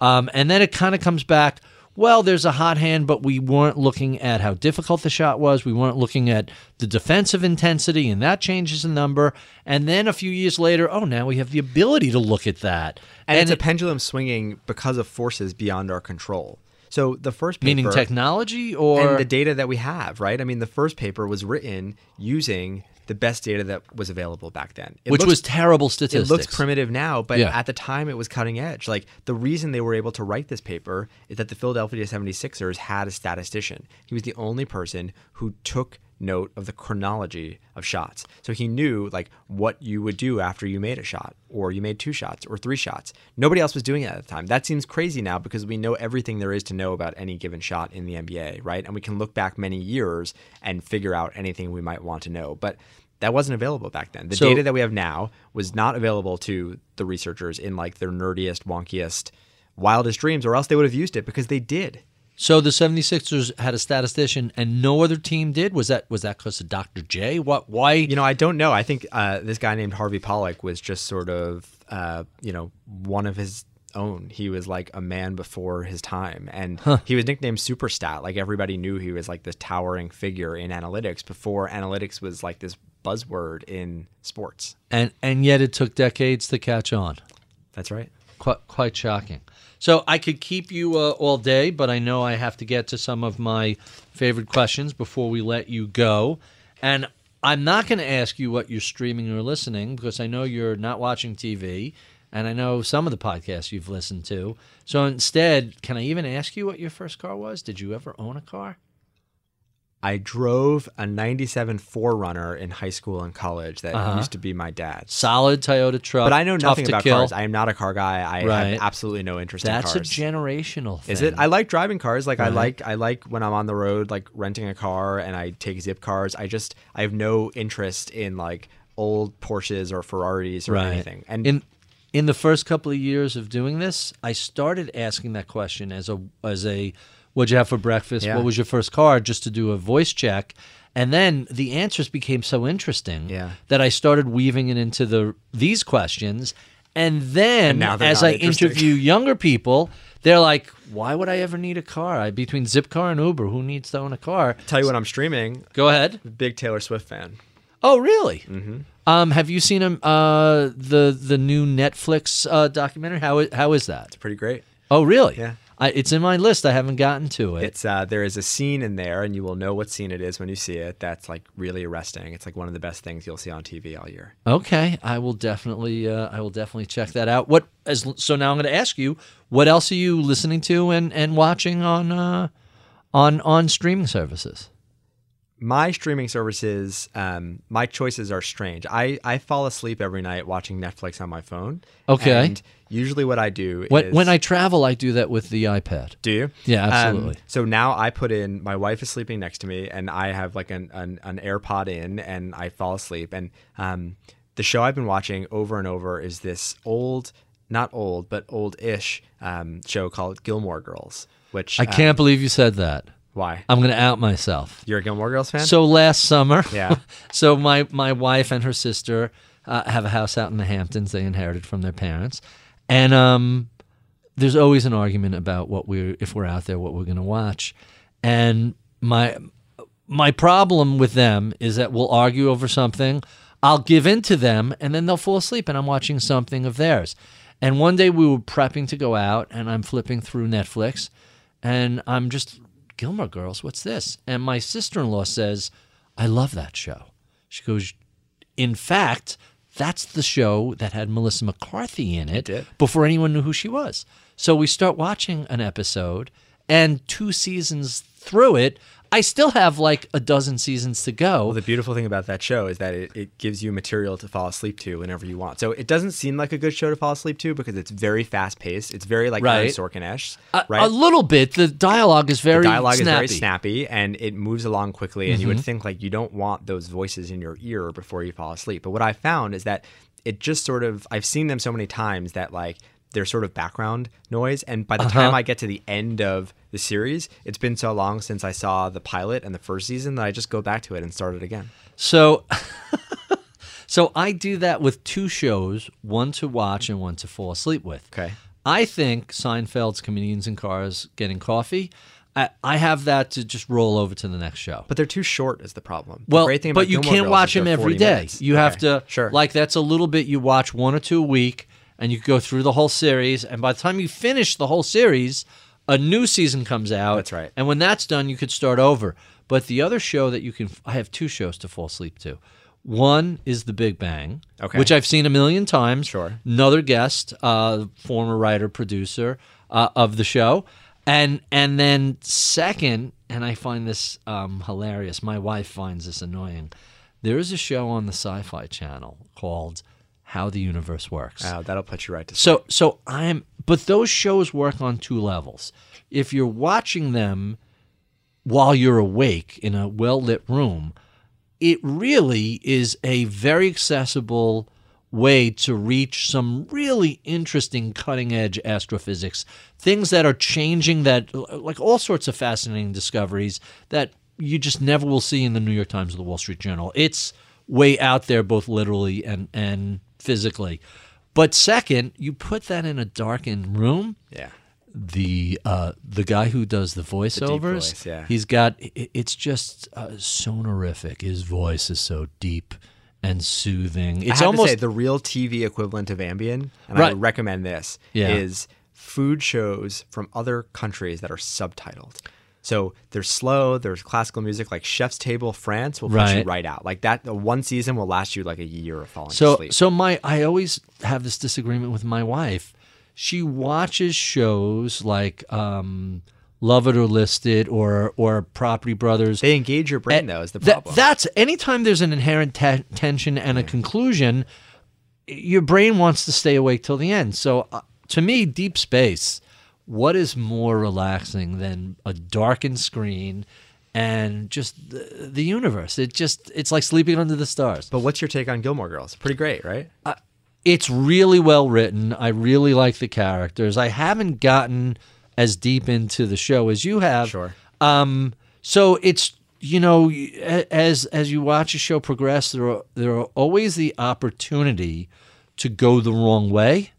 Um, and then it kind of comes back well, there's a hot hand, but we weren't looking at how difficult the shot was. We weren't looking at the defensive intensity, and that changes the number. And then a few years later, oh, now we have the ability to look at that. and, it's a pendulum swinging because of forces beyond our control. So the first paper, meaning technology or and the data that we have, right? I mean, the first paper was written using the best data that was available back then, It which looks- was terrible statistics. It looks primitive now, but Yeah. at the time it was cutting edge. Like the reason they were able to write this paper is that the Philadelphia 76ers had a statistician. He was the only person who took note of the chronology of shots. So he knew like what you would do after you made a shot or you made two shots or three shots. Nobody else was doing it at the time. That seems crazy now because we know everything there is to know about any given shot in the NBA, right? And we can look back many years and figure out anything we might want to know. But that wasn't available back then. The So- data that we have now was not available to the researchers in like their nerdiest, wonkiest, wildest dreams, or else they would have used it because they did. So the 76ers had a statistician and no other team did? Was that was that because of Dr. J? What why You know, I don't know. I think uh, this guy named Harvey Pollack was just sort of, uh, you know, one of his own. He was like a man before his time, and he was nicknamed Superstat. Like everybody knew he was like this towering figure in analytics before analytics was like this buzzword in sports. and and yet it took decades to catch on. That's right. quite quite shocking. So I could keep you uh, all day, but I know I have to get to some of my favorite questions before we let you go. And I'm not going to ask you what you're streaming or listening because I know you're not watching TV, and I know some of the podcasts you've listened to. So instead, can I even ask you what your first car was? Did you ever own a car? I drove a 97 4Runner in high school and college that Uh-huh. used to be my dad's. Solid Toyota truck. But I know nothing about kill. cars. I am not a car guy. I Right. have absolutely no interest That's in cars. That's a generational thing. Is it? I like driving cars. Like I like I like when I'm on the road, like renting a car and I take zip cars. I just I have no interest in like old Porsches or Ferraris or anything. And in in the first couple of years of doing this, I started asking that question as a as a what'd you have for breakfast? Yeah. What was your first car? Just to do a voice check. And then the answers became so interesting Yeah. that I started weaving it into the these questions. And then And as I interview younger people, they're like, "Why would I ever need a car? I between Zipcar and Uber, who needs to own a car?" tell you what I'm streaming. Go ahead. Big Taylor Swift fan. Oh, really? Mm-hmm. Um, have you seen um, uh, the the new Netflix uh, documentary? How how is that? It's pretty great. Oh, really? Yeah. I, it's in my list. I haven't gotten to it. It's uh, there is a scene in there, and you will know what scene it is when you see it. That's like really arresting. It's like one of the best things you'll see on TV all year. okay, I will definitely uh, I will definitely check that out. What as so now I'm going to ask you, what else are you listening to and, and watching on uh, on on streaming services? my streaming services, um, my choices are strange. I, I fall asleep every night watching Netflix on my phone. Okay. And usually what I do When, is when I travel, I do that with the iPad. do you? Yeah, Um, absolutely. so now I put in my wife is sleeping next to me, and I have like an an, an AirPod in, and I fall asleep. And um, the show I've been watching over and over is this old, not old, but old-ish um, show called Gilmore Girls. Which I um, can't believe you said that. Why? I'm going to out myself. You're a Gilmore Girls fan? So last summer, Yeah. so my my wife and her sister uh, have a house out in the Hamptons. They inherited from their parents, and um, there's always an argument about what we're if we're out there, what we're going to watch. And my my problem with them is that we'll argue over something. I'll give in to them, and then they'll fall asleep, and I'm watching something of theirs. And one day we were prepping to go out, and I'm flipping through Netflix, and I'm just Gilmore Girls. What's this? And my sister-in-law says, "I love that show." She goes, "In fact, that's the show that had Melissa McCarthy in it did. before anyone knew who she was." So we start watching an episode, and two seasons through it, I still have like a dozen seasons to go. Well, the beautiful thing about that show is that it, it gives you material to fall asleep to whenever you want. So it doesn't seem like a good show to fall asleep to because it's very fast paced. It's very like Right. Sorkin-ish, A- right? A, little bit. The dialogue is very the dialogue snappy. Mm-hmm. is very snappy and it moves along quickly and you would think like you don't want those voices in your ear before you fall asleep but what i found is that it just sort of i've seen them so many times that like they're sort of background noise and by the Uh-huh. time i get to the end of the series it's been so long since i saw the pilot and the first season that i just go back to it and start it again So, so I do that with two shows, one to watch and one to fall asleep with. Okay. I think Seinfeld's Comedians in Cars Getting Coffee. I, I have that to just roll over to the next show. but they're too short is the problem The Well, great thing but you Gilmore can't Girls watch them every day. minutes. You have to sure like that's a little bit. You watch one or two a week, and you go through the whole series. And by the time you finish the whole series, a new season comes out. That's right. And when that's done, you could start over. But the other show that you can, I have two shows to fall asleep to. One is The Big Bang, Okay. which I've seen a million times. Sure. Another guest, uh, former writer producer uh, of the show, and and then second, and I find this um, hilarious. My wife finds this annoying. There is a show on the Sci-Fi Channel called How the Universe Works. Oh, that'll put you right to sleep. So so I'm but those shows work on two levels. If you're watching them while you're awake in a well-lit room, it really is a very accessible way to reach some really interesting cutting edge astrophysics. Things that are changing that like all sorts of fascinating discoveries that you just never will see in the New York Times or the Wall Street Journal. It's way out there both literally and and physically but second you put that in a darkened room yeah the uh, the guy who does the voiceovers, voice, yeah. he's got it's just uh, sonorific. His voice is so deep and soothing. I It's have almost to say the real TV equivalent of Ambien, and I would recommend this, Yeah. is food shows from other countries that are subtitled. So they're slow. There's classical music like Chef's Table France will put you Right. right out. Like that, the one season will last you like a year of falling so asleep. so my I always have this disagreement with my wife. She watches shows like um, Love It or List It or or Property Brothers. they engage your brain And though is the problem. that's anytime there's an inherent te- tension and a conclusion, your brain wants to stay awake till the end. So uh, to me, Deep Space, what is more relaxing than a darkened screen and just the, the universe? It just it's like sleeping under the stars. but what's your take on Gilmore Girls? Pretty great, right? It's really well written. I really like the characters. I haven't gotten as deep into the show as you have. Sure. Um, so it's you know as as you watch a show progress, there are there are always the opportunity to go the wrong way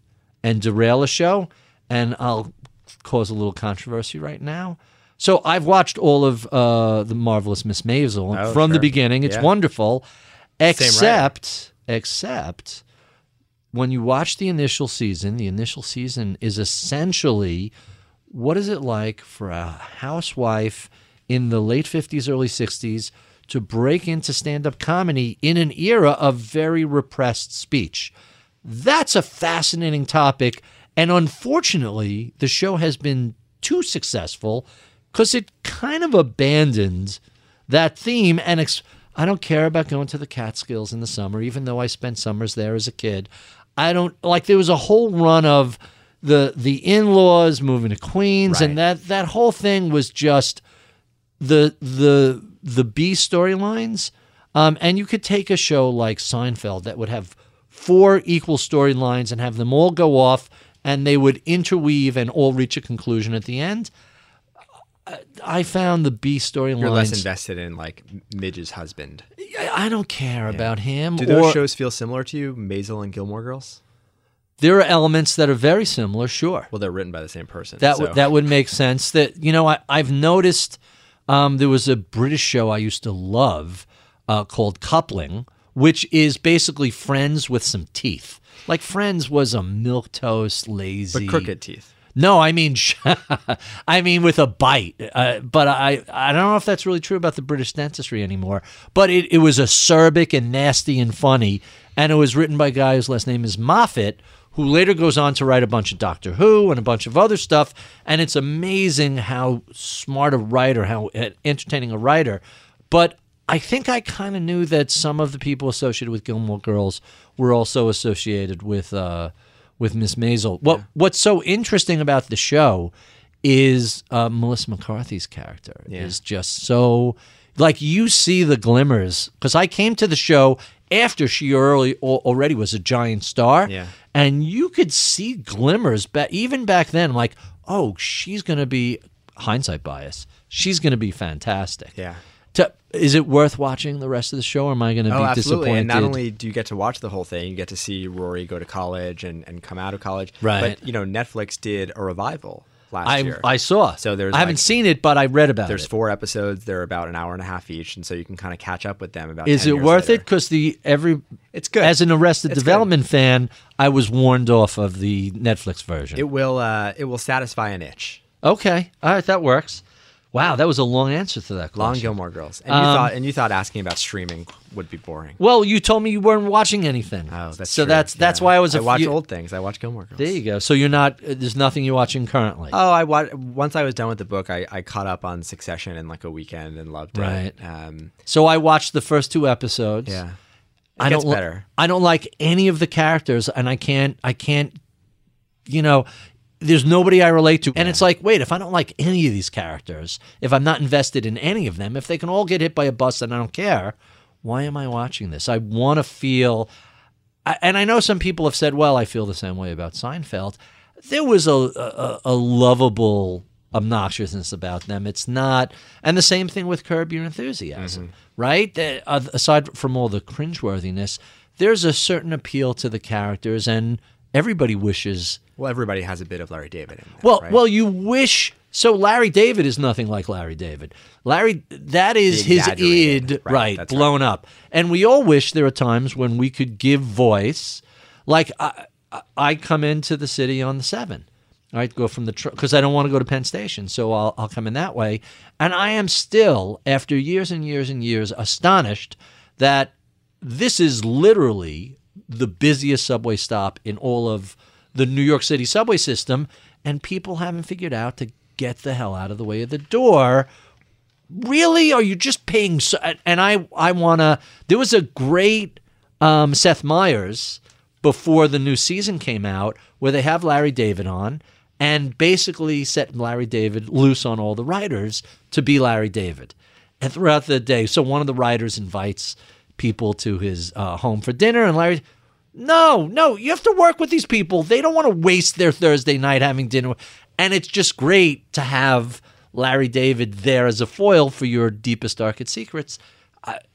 and derail a show. And I'll cause a little controversy right now. So I've watched all of uh, the marvelous Miss Maisel Oh, from the beginning. It's Yeah. wonderful, except except when you watch the initial season. The initial season is essentially what is it like for a housewife in the late 50s, early 60s to break into stand up comedy in an era of very repressed speech? That's a fascinating topic. And unfortunately, the show has been too successful because it kind of abandoned that theme and ex- I don't care about going to the Catskills in the summer, even though I spent summers there as a kid. I don't like there was a whole run of the the in-laws moving to Queens and that that whole thing was just the the the B storylines. Um, and you could take a show like Seinfeld that would have four equal storylines and have them all go off and they would interweave and all reach a conclusion at the end. I- found the B storylines. You're less invested in like Midge's husband. I I don't care about him. Do those or- shows feel similar to you, Maisel and Gilmore Girls? there are elements that are very similar, sure. Well, they're written by the same person. That so. would that would make sense. That you know, I, I've noticed um, there was a British show I used to love uh, called Coupling, which is basically Friends with some teeth. Like Friends was a milk toast, lazy, but crooked teeth. No, I mean, I mean with a bite. Uh, but I, I don't know if that's really true about the British dentistry anymore. But it, it was acerbic and nasty and funny, and it was written by a guy whose last name is Moffat, who later goes on to write a bunch of Doctor Who and a bunch of other stuff. And it's amazing how smart a writer, how entertaining a writer. But I think I kind of knew that some of the people associated with Gilmore Girls were also associated with. Uh, with Miss Maisel. What What's so interesting about the show is uh, Melissa McCarthy's character is just so like you see the glimmers because I came to the show after she early already was a giant star, Yeah. and you could see glimmers. But even back then, like, oh, she's gonna be hindsight bias. She's gonna be fantastic. Yeah. To, is it worth watching the rest of the show, or am I going to Oh, be absolutely. disappointed? And not only do you get to watch the whole thing, you get to see Rory go to college and, and come out of college. Right. But, you know, Netflix did a revival last I, year. I saw. So there's I haven't seen it, but I read about it. There's four episodes. They're about an hour and a half each. And so you can kind of catch up with them about Is 10 it worth later. it? Because the every It's good. As an Arrested It's good. Development fan, I was warned off of the Netflix version. It will, uh, it will satisfy an itch. okay, all right, that works. Wow, that was a long answer to that Long. Gilmore Girls. And you Um, thought and you thought asking about streaming would be boring. Well, you told me you weren't watching anything. Oh, that's so true. that's that's Yeah. why I was. I a watch old things. I watch Gilmore Girls. There you go. So you're not. There's nothing you're watching currently. Oh, I once I was done with the book, I, I caught up on Succession in like a weekend and loved it. Right. Um, so I watched the first two episodes. yeah. It I don't better. I don't like any of the characters, and I can't. I can't. You know, there's nobody I relate to, and it's like, wait, if I don't like any of these characters, if I'm not invested in any of them, if they can all get hit by a bus and I don't care, why am I watching this? I want to feel. And I know some people have said, well, I feel the same way about Seinfeld. There was a, a, a lovable obnoxiousness about them. It's not, and the same thing with Curb Your Enthusiasm, right? The- uh, aside from all the cringeworthiness, there's a certain appeal to the characters, and everybody wishes. Well, everybody has a bit of Larry David in there. Well, right? well, you wish. So Larry David is nothing like Larry David. Larry, that is his id, right, right, blown up. And we all wish there are times when we could give voice. Like I, I- I come into the city on the seven. Right, go from the because I don't want to go to Penn Station, so I'll I'll come in that way. And I am still, after years and years and years, astonished that this is literally the busiest subway stop in all of the New York City subway system, and people haven't figured out to get the hell out of the way of the door. Really? Are you just paying? So, and I, I wanna. There was a great um, Seth Meyers before the new season came out, where they have Larry David on, and basically set Larry David loose on all the writers to be Larry David, and throughout the day. So one of the writers invites people to his uh, home for dinner, and Larry. No, no, you have to work with these people. They don't want to waste their Thursday night having dinner. And it's just great to have Larry David there as a foil for your deepest, darkest secrets.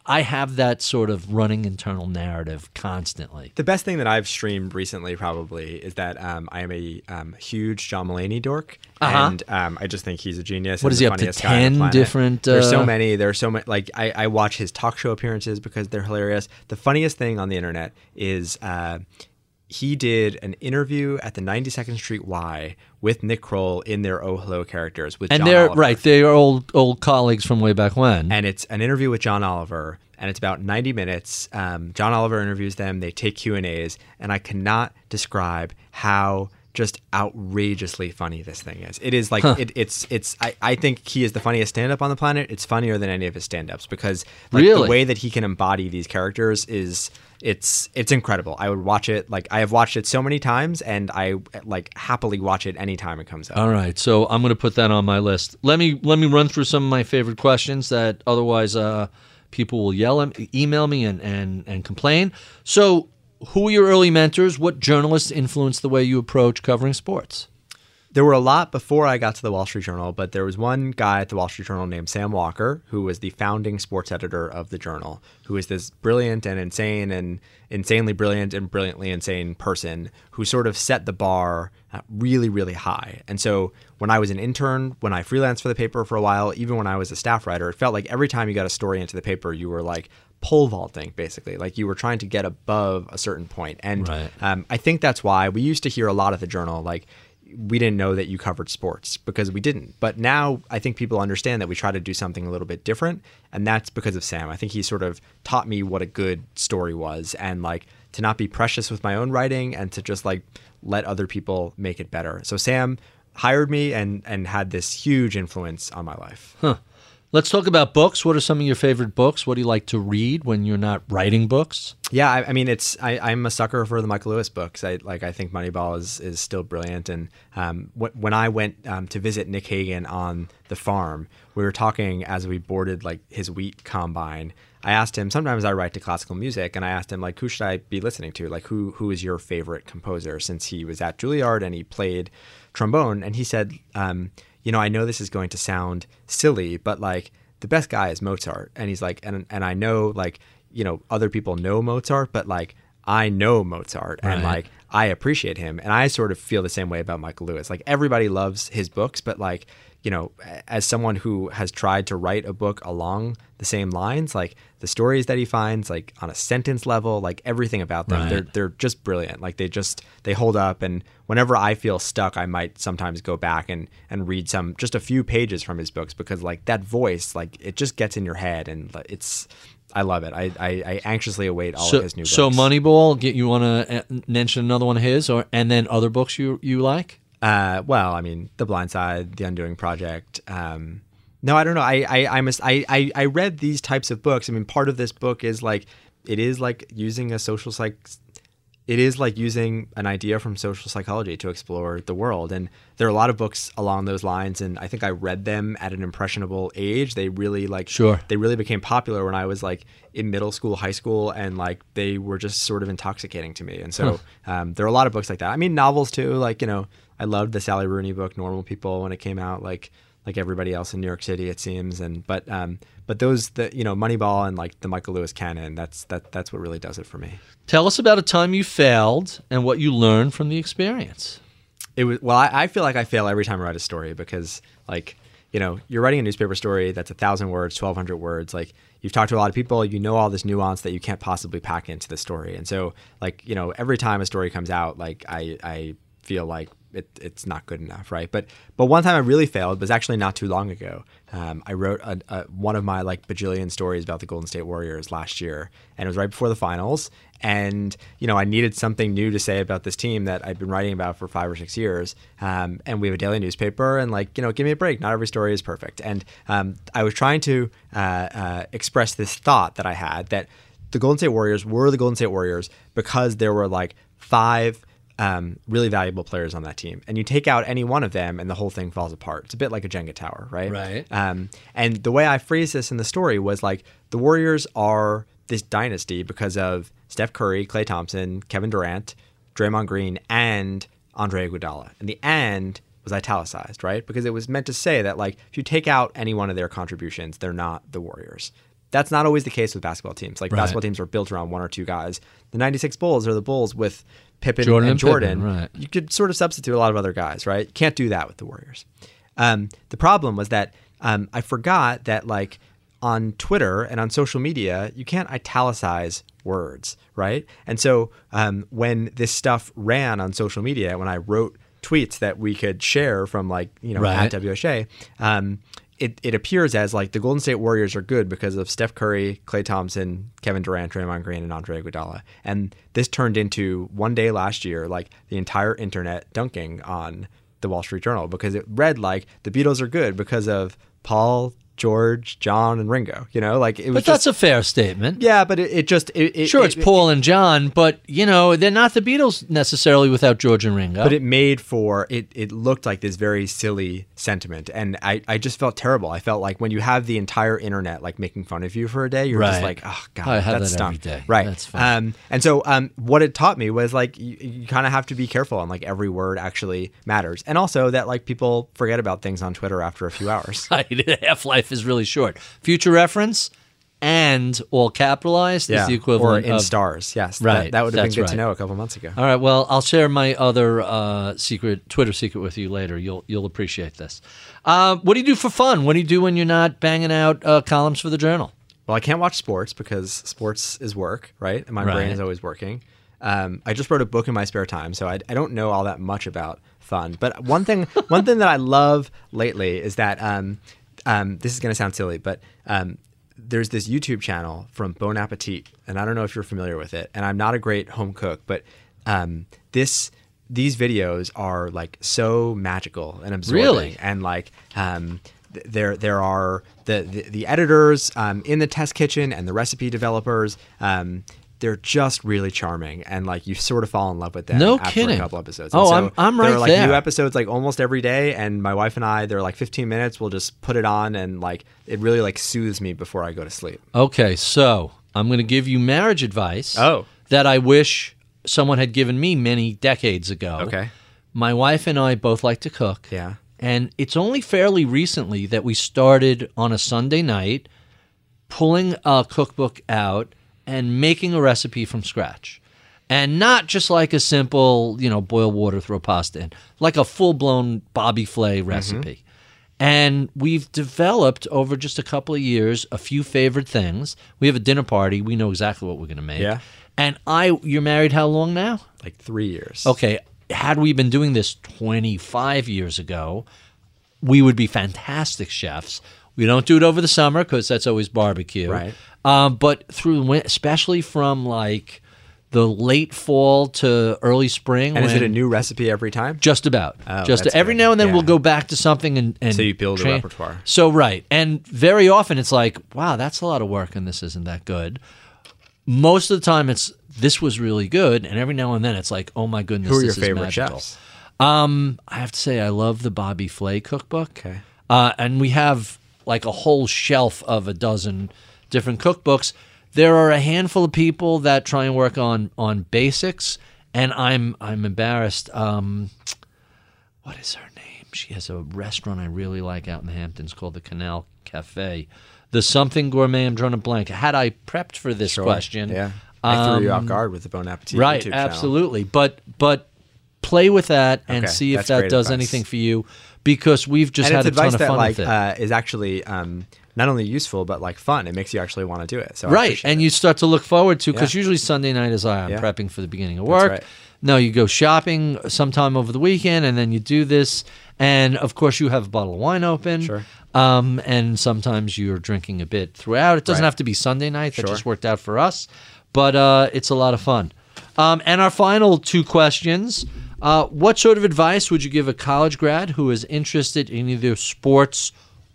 I, have that sort of running internal narrative constantly. the best thing that I've streamed recently probably is that um, I am a um, huge John Mulaney dork, Uh-huh. and um, I just think he's a genius. What is the he up to, funniest guy on the 10 planet. different, There's so uh, many. There's so many. Like I, I watch his talk show appearances because they're hilarious. The funniest thing on the internet is. Uh, he did an interview at the 92nd Street Y with Nick Kroll in their Oh Hello characters with And John they're Oliver. right, they're old old colleagues from way back when. and it's an interview with John Oliver, and it's about 90 minutes. Um, John Oliver interviews them. They take Q and A's, and I cannot describe how just outrageously funny this thing is. It is like it, it's it's I, I think he is the funniest stand up on the planet. It's funnier than any of his stand ups because like Really? the way that he can embody these characters is it's it's incredible. I would watch it like I have watched it so many times and I like happily watch it anytime it comes out. All right, so I'm going to put that on my list. Let me let me run through some of my favorite questions that otherwise uh, people will yell at, email me and, and and complain. So, who were your early mentors? What journalists influenced the way you approach covering sports? There were a lot before I got to the Wall Street Journal, but there was one guy at the Wall Street Journal named Sam Walker, who was the founding sports editor of the Journal, who is this brilliant and insane and insanely brilliant and brilliantly insane person who sort of set the bar really, really high. And so when I was an intern, when I freelanced for the paper for a while, even when I was a staff writer, it felt like every time you got a story into the paper, you were like pole vaulting, basically. Like you were trying to get above a certain point. And Right. um, I think that's why we used to hear a lot of the Journal, like, we didn't know that you covered sports because we didn't. But now I think people understand that we try to do something a little bit different. And that's because of Sam. I think he sort of taught me what a good story was and like to not be precious with my own writing and to just like let other people make it better. So Sam hired me and and had this huge influence on my life. Let's talk about books. What are some of your favorite books? What do you like to read when you're not writing books? Yeah, I, I mean, it's I, I'm a sucker for the Michael Lewis books. I like I think Moneyball is is still brilliant. And um, wh- when I went um, to visit Nick Hagan on the farm, we were talking as we boarded like his wheat combine. I asked him. Sometimes I write to classical music, and I asked him like, who should I be listening to? Like, who who is your favorite composer? Since he was at Juilliard and he played trombone, and he said, um, you know, I know this is going to sound silly, but like the best guy is Mozart. And he's like, and and I know like you know other people know Mozart, but like I know Mozart and like I appreciate him. And I sort of feel the same way about Michael Lewis. Like everybody loves his books, but like you know, as someone who has tried to write a book along the same lines, like the stories that he finds, like on a sentence level, like everything about them, Right. they're they're just brilliant. Like they just they hold up. And whenever I feel stuck, I might sometimes go back and and read some just a few pages from his books because like that voice, like it just gets in your head, and it's I love it. I I, I anxiously await all so, of his new books. so Moneyball. Get you want to uh, mention another one of his, or and then other books you you like? Uh, well, I mean, The Blind Side, The Undoing Project. Um, no, I don't know. I I I, must, I I I read these types of books. I mean, part of this book is like it is like using a social psych. It is like using an idea from social psychology to explore the world, and there are a lot of books along those lines. And I think I read them at an impressionable age. They really like Sure. They really became popular when I was like in middle school, high school, and like they were just sort of intoxicating to me. And so um, there are a lot of books like that. I mean, novels too. Like you know, I loved the Sally Rooney book, Normal People, when it came out. Like like everybody else in New York City, it seems. And but um, but those the you know Moneyball and like the Michael Lewis canon. That's that that's what really does it for me. Tell us about a time you failed and what you learned from the experience. it was well I, I feel like i fail every time i write a story because like you know you're writing a newspaper story that's a thousand words 1200 words like you've talked to a lot of people you know all this nuance that you can't possibly pack into the story and so like you know every time a story comes out like i i feel like it, it's not good enough right but but one time i really failed was actually not too long ago um, i wrote a, a, one of my like bajillion stories about the golden state warriors last year and it was right before the finals and you know I needed something new to say about this team that I'd been writing about for five or six years. Um, and we have a daily newspaper, and like you know, give me a break. Not every story is perfect. And um, I was trying to uh, uh, express this thought that I had that the Golden State Warriors were the Golden State Warriors because there were like five. Um, really valuable players on that team, and you take out any one of them, and the whole thing falls apart. It's a bit like a Jenga tower, right? Right. Um, and the way I phrased this in the story was like the Warriors are this dynasty because of Steph Curry, Klay Thompson, Kevin Durant, Draymond Green, and Andre Iguodala. And the "and" was italicized, right? Because it was meant to say that like if you take out any one of their contributions, they're not the Warriors. That's not always the case with basketball teams. Like Right. basketball teams are built around one or two guys. The '96 Bulls are the Bulls with Pippen Jordan and and Pippen, Jordan. right. You could sort of substitute a lot of other guys, right? You can't do that with the Warriors. Um, the problem was that um, I forgot that like on Twitter and on social media, you can't italicize words, right? And so um, when this stuff ran on social media, when I wrote tweets that we could share from like you know Right. at WSA, um, it, it appears as like the Golden State Warriors are good because of Steph Curry, Klay Thompson, Kevin Durant, Draymond Green, and Andre Iguodala. And this turned into one day last year, like the entire internet dunking on the Wall Street Journal because it read like the Beatles are good because of Paul, George, John, and Ringo. You know, like it was But just that's a fair statement. yeah, but it, it just it, it Sure, it- it's Paul and John, but you know they're not the Beatles necessarily without George and Ringo. but it made for it it looked like this very silly sentiment and I, I just felt terrible i felt like when you have the entire internet like making fun of you for a day you're Right. just like oh god I have that's that every day. right That's fine. um and so um what it taught me was like you, you kind of have to be careful and like every word actually matters and also that like people forget about things on twitter after a few hours right, Half Life is really short. Future reference and all capitalized is the equivalent or in of stars yes Right, that, that would have been good right. to know a couple months ago All right. Well, I'll share my other uh, secret Twitter secret with you later. You'll you'll appreciate this. Uh, what do you do for fun? What do you do when you're not banging out uh, columns for the journal? Well, I can't watch sports because sports is work, right? And my brain is always working. Um, I just wrote a book in my spare time, so I, I don't know all that much about fun. But one thing, one thing that I love lately is that um, um, this is going to sound silly, but um, there's this YouTube channel from Bon Appetit, and I don't know if you're familiar with it. And I'm not a great home cook, but um, this these videos are like so magical and absorbing Really? and like um, th- there there are the the, the editors um, in the test kitchen and the recipe developers. They're just really charming, and like you sort of fall in love with them. No after kidding. a couple episodes. Oh, And I'm- I'm right there are like there. new episodes like almost every day, and my wife and I they're like 15 minutes. We'll just put it on, and like it really like soothes me before I go to sleep. Okay, so I'm going to give you marriage advice. Oh. that I wish someone had given me many decades ago. Okay. My wife and I both like to cook. Yeah. And it's only fairly recently that we started on a Sunday night pulling a cookbook out and making a recipe from scratch. And not just like a simple, you know, boil water, throw pasta in, like a full blown Bobby Flay mm-hmm. recipe. And we've developed over just a couple of years a few favorite things. We have a dinner party. We know exactly what we're going to make. Yeah. And I, you're married how long now? Like three years. Okay, had we been doing this 25 years ago, we would be fantastic chefs. We don't do it over the summer because that's always barbecue. Right. Um, but through, especially from like the late fall to early spring. And is it a new recipe every time? Just about. Oh, just every good. now and then Yeah. we'll go back to something and, and So you build a repertoire. So right, and very often it's like, wow, that's a lot of work, and this isn't that good. Most of the time, it's this was really good, and every now and then it's like, oh my goodness, Who are your favorite magical. chefs? Um, I have to say, I love the Bobby Flay cookbook. Okay. Uh, and we have like a whole shelf of a dozen different cookbooks. There are a handful of people that try and work on on basics, and I'm I'm embarrassed. Um, what is her name? She has a restaurant I really like out in the Hamptons called the Canal Cafe. The something gourmet. I'm drawing a blank. Had I prepped for this Sure. question, Yeah. I threw you off um, guard with the Bon Appetit right YouTube channel. absolutely but but play with that and Okay, see if that does advice. anything for you because we've just and had a ton advice of that fun like with it uh, is actually um, not only useful but like fun. It makes you actually want to do it. So right and it. you start to look forward to because Yeah. usually sunday night is i'm Yeah. prepping for the beginning of work right. no you go shopping sometime over the weekend and then you do this and of course you have a bottle of wine open Sure. um, and sometimes you're drinking a bit throughout it doesn't Right. have to be sunday night that Sure. just worked out for us but uh, it's a lot of fun um, and our final two questions uh, what sort of advice would you give a college grad who is interested in either sports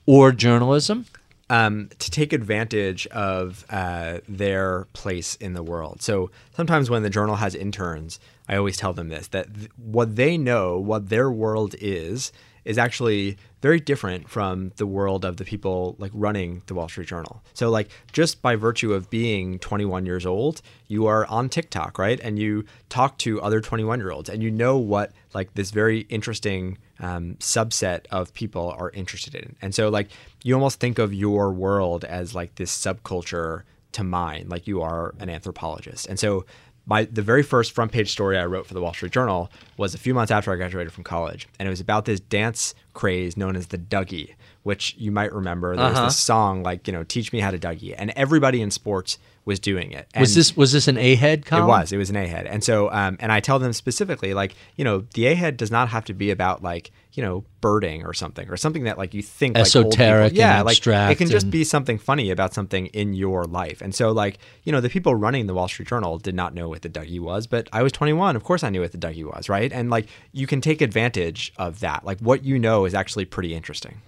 or journalism um, to take advantage of uh, their place in the world. So sometimes when the journal has interns, I always tell them this that th- what they know, what their world is, is actually very different from the world of the people like running the Wall Street Journal. So like just by virtue of being 21 years old, you are on TikTok, right? And you talk to other 21 year olds and you know what like this very interesting um, subset of people are interested in. And so like you almost think of your world as like this subculture to mine, like you are an anthropologist. And so my the very first front page story I wrote for the Wall Street Journal was a few months after I graduated from college, and it was about this dance craze known as the Dougie, which you might remember. There was Uh-huh. this song like you know, "Teach Me How to Dougie," and everybody in sports was doing it. was this was this an A head it was. It was an A head. And so, um, and I tell them specifically, like, you know, the A head does not have to be about like, you know, birding or something, or something that like you think like Esoteric and yeah, like it can just and- be something funny about something in your life. And so, like, you know, the people running the Wall Street Journal did not know what the Dougie was, but I was 21. Of course, I knew what the Dougie was, right? And like, you can take advantage of that. Like, what you know is actually pretty interesting.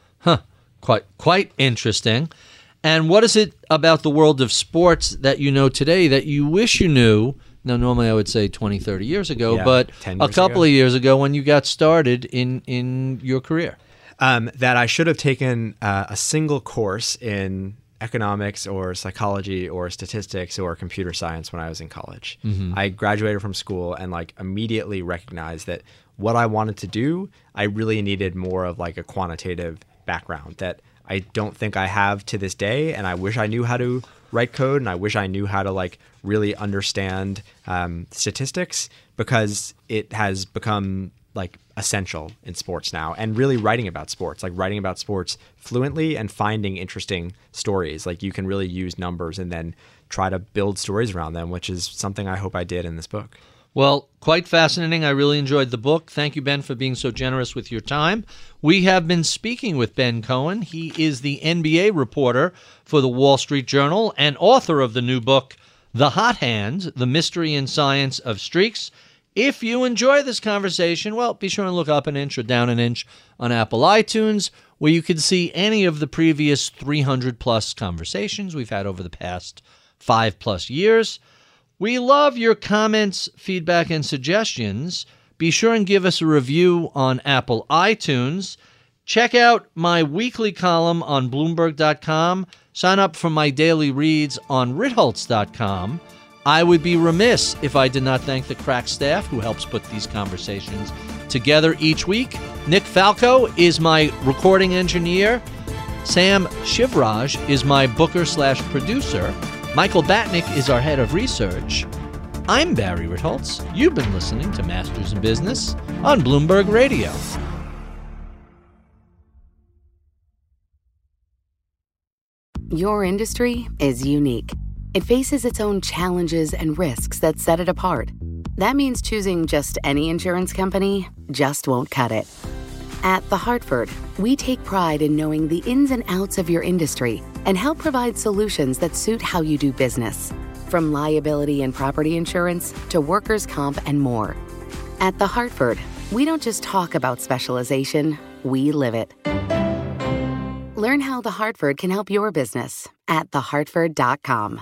Quite quite interesting. And what is it about the world of sports that you know today that you wish you knew? Now, normally I would say 20, 30 years ago, Yeah, but 10 a couple ago. of years ago when you got started in in your career. um, that I should have taken uh, a single course in economics or psychology or statistics or computer science when I was in college. I graduated from school and like immediately recognized that what I wanted to do, I really needed more of like a quantitative background that I don't think I have to this day. And I wish I knew how to write code and I wish I knew how to like really understand um, statistics because it has become like essential in sports now and really writing about sports like writing about sports fluently and finding interesting stories like you can really use numbers and then try to build stories around them which is something i hope i did in this book Well, quite fascinating. I really enjoyed the book. Thank you, Ben, for being so generous with your time. We have been speaking with Ben Cohen. He is the NBA reporter for the Wall Street Journal and author of the new book, The Hot Hand The Mystery and Science of Streaks. If you enjoy this conversation, well, be sure and look up an inch or down an inch on Apple iTunes, where you can see any of the previous 300 plus conversations we've had over the past five plus years. We love your comments, feedback, and suggestions. Be sure and give us a review on Apple iTunes. Check out my weekly column on Bloomberg.com. Sign up for my daily reads on Ritholtz.com. I would be remiss if I did not thank the crack staff who helps put these conversations together each week. Nick Falco is my recording engineer. Sam Shivraj is my booker slash producer. Michael Batnick is our head of research. I'm Barry Ritholtz. You've been listening to Masters in Business on Bloomberg Radio. Your industry is unique. It faces its own challenges and risks that set it apart. That means choosing just any insurance company just won't cut it. At The Hartford, we take pride in knowing the ins and outs of your industry and help provide solutions that suit how you do business. From liability and property insurance to workers' comp and more. At The Hartford, we don't just talk about specialization, we live it. Learn how The Hartford can help your business at thehartford.com.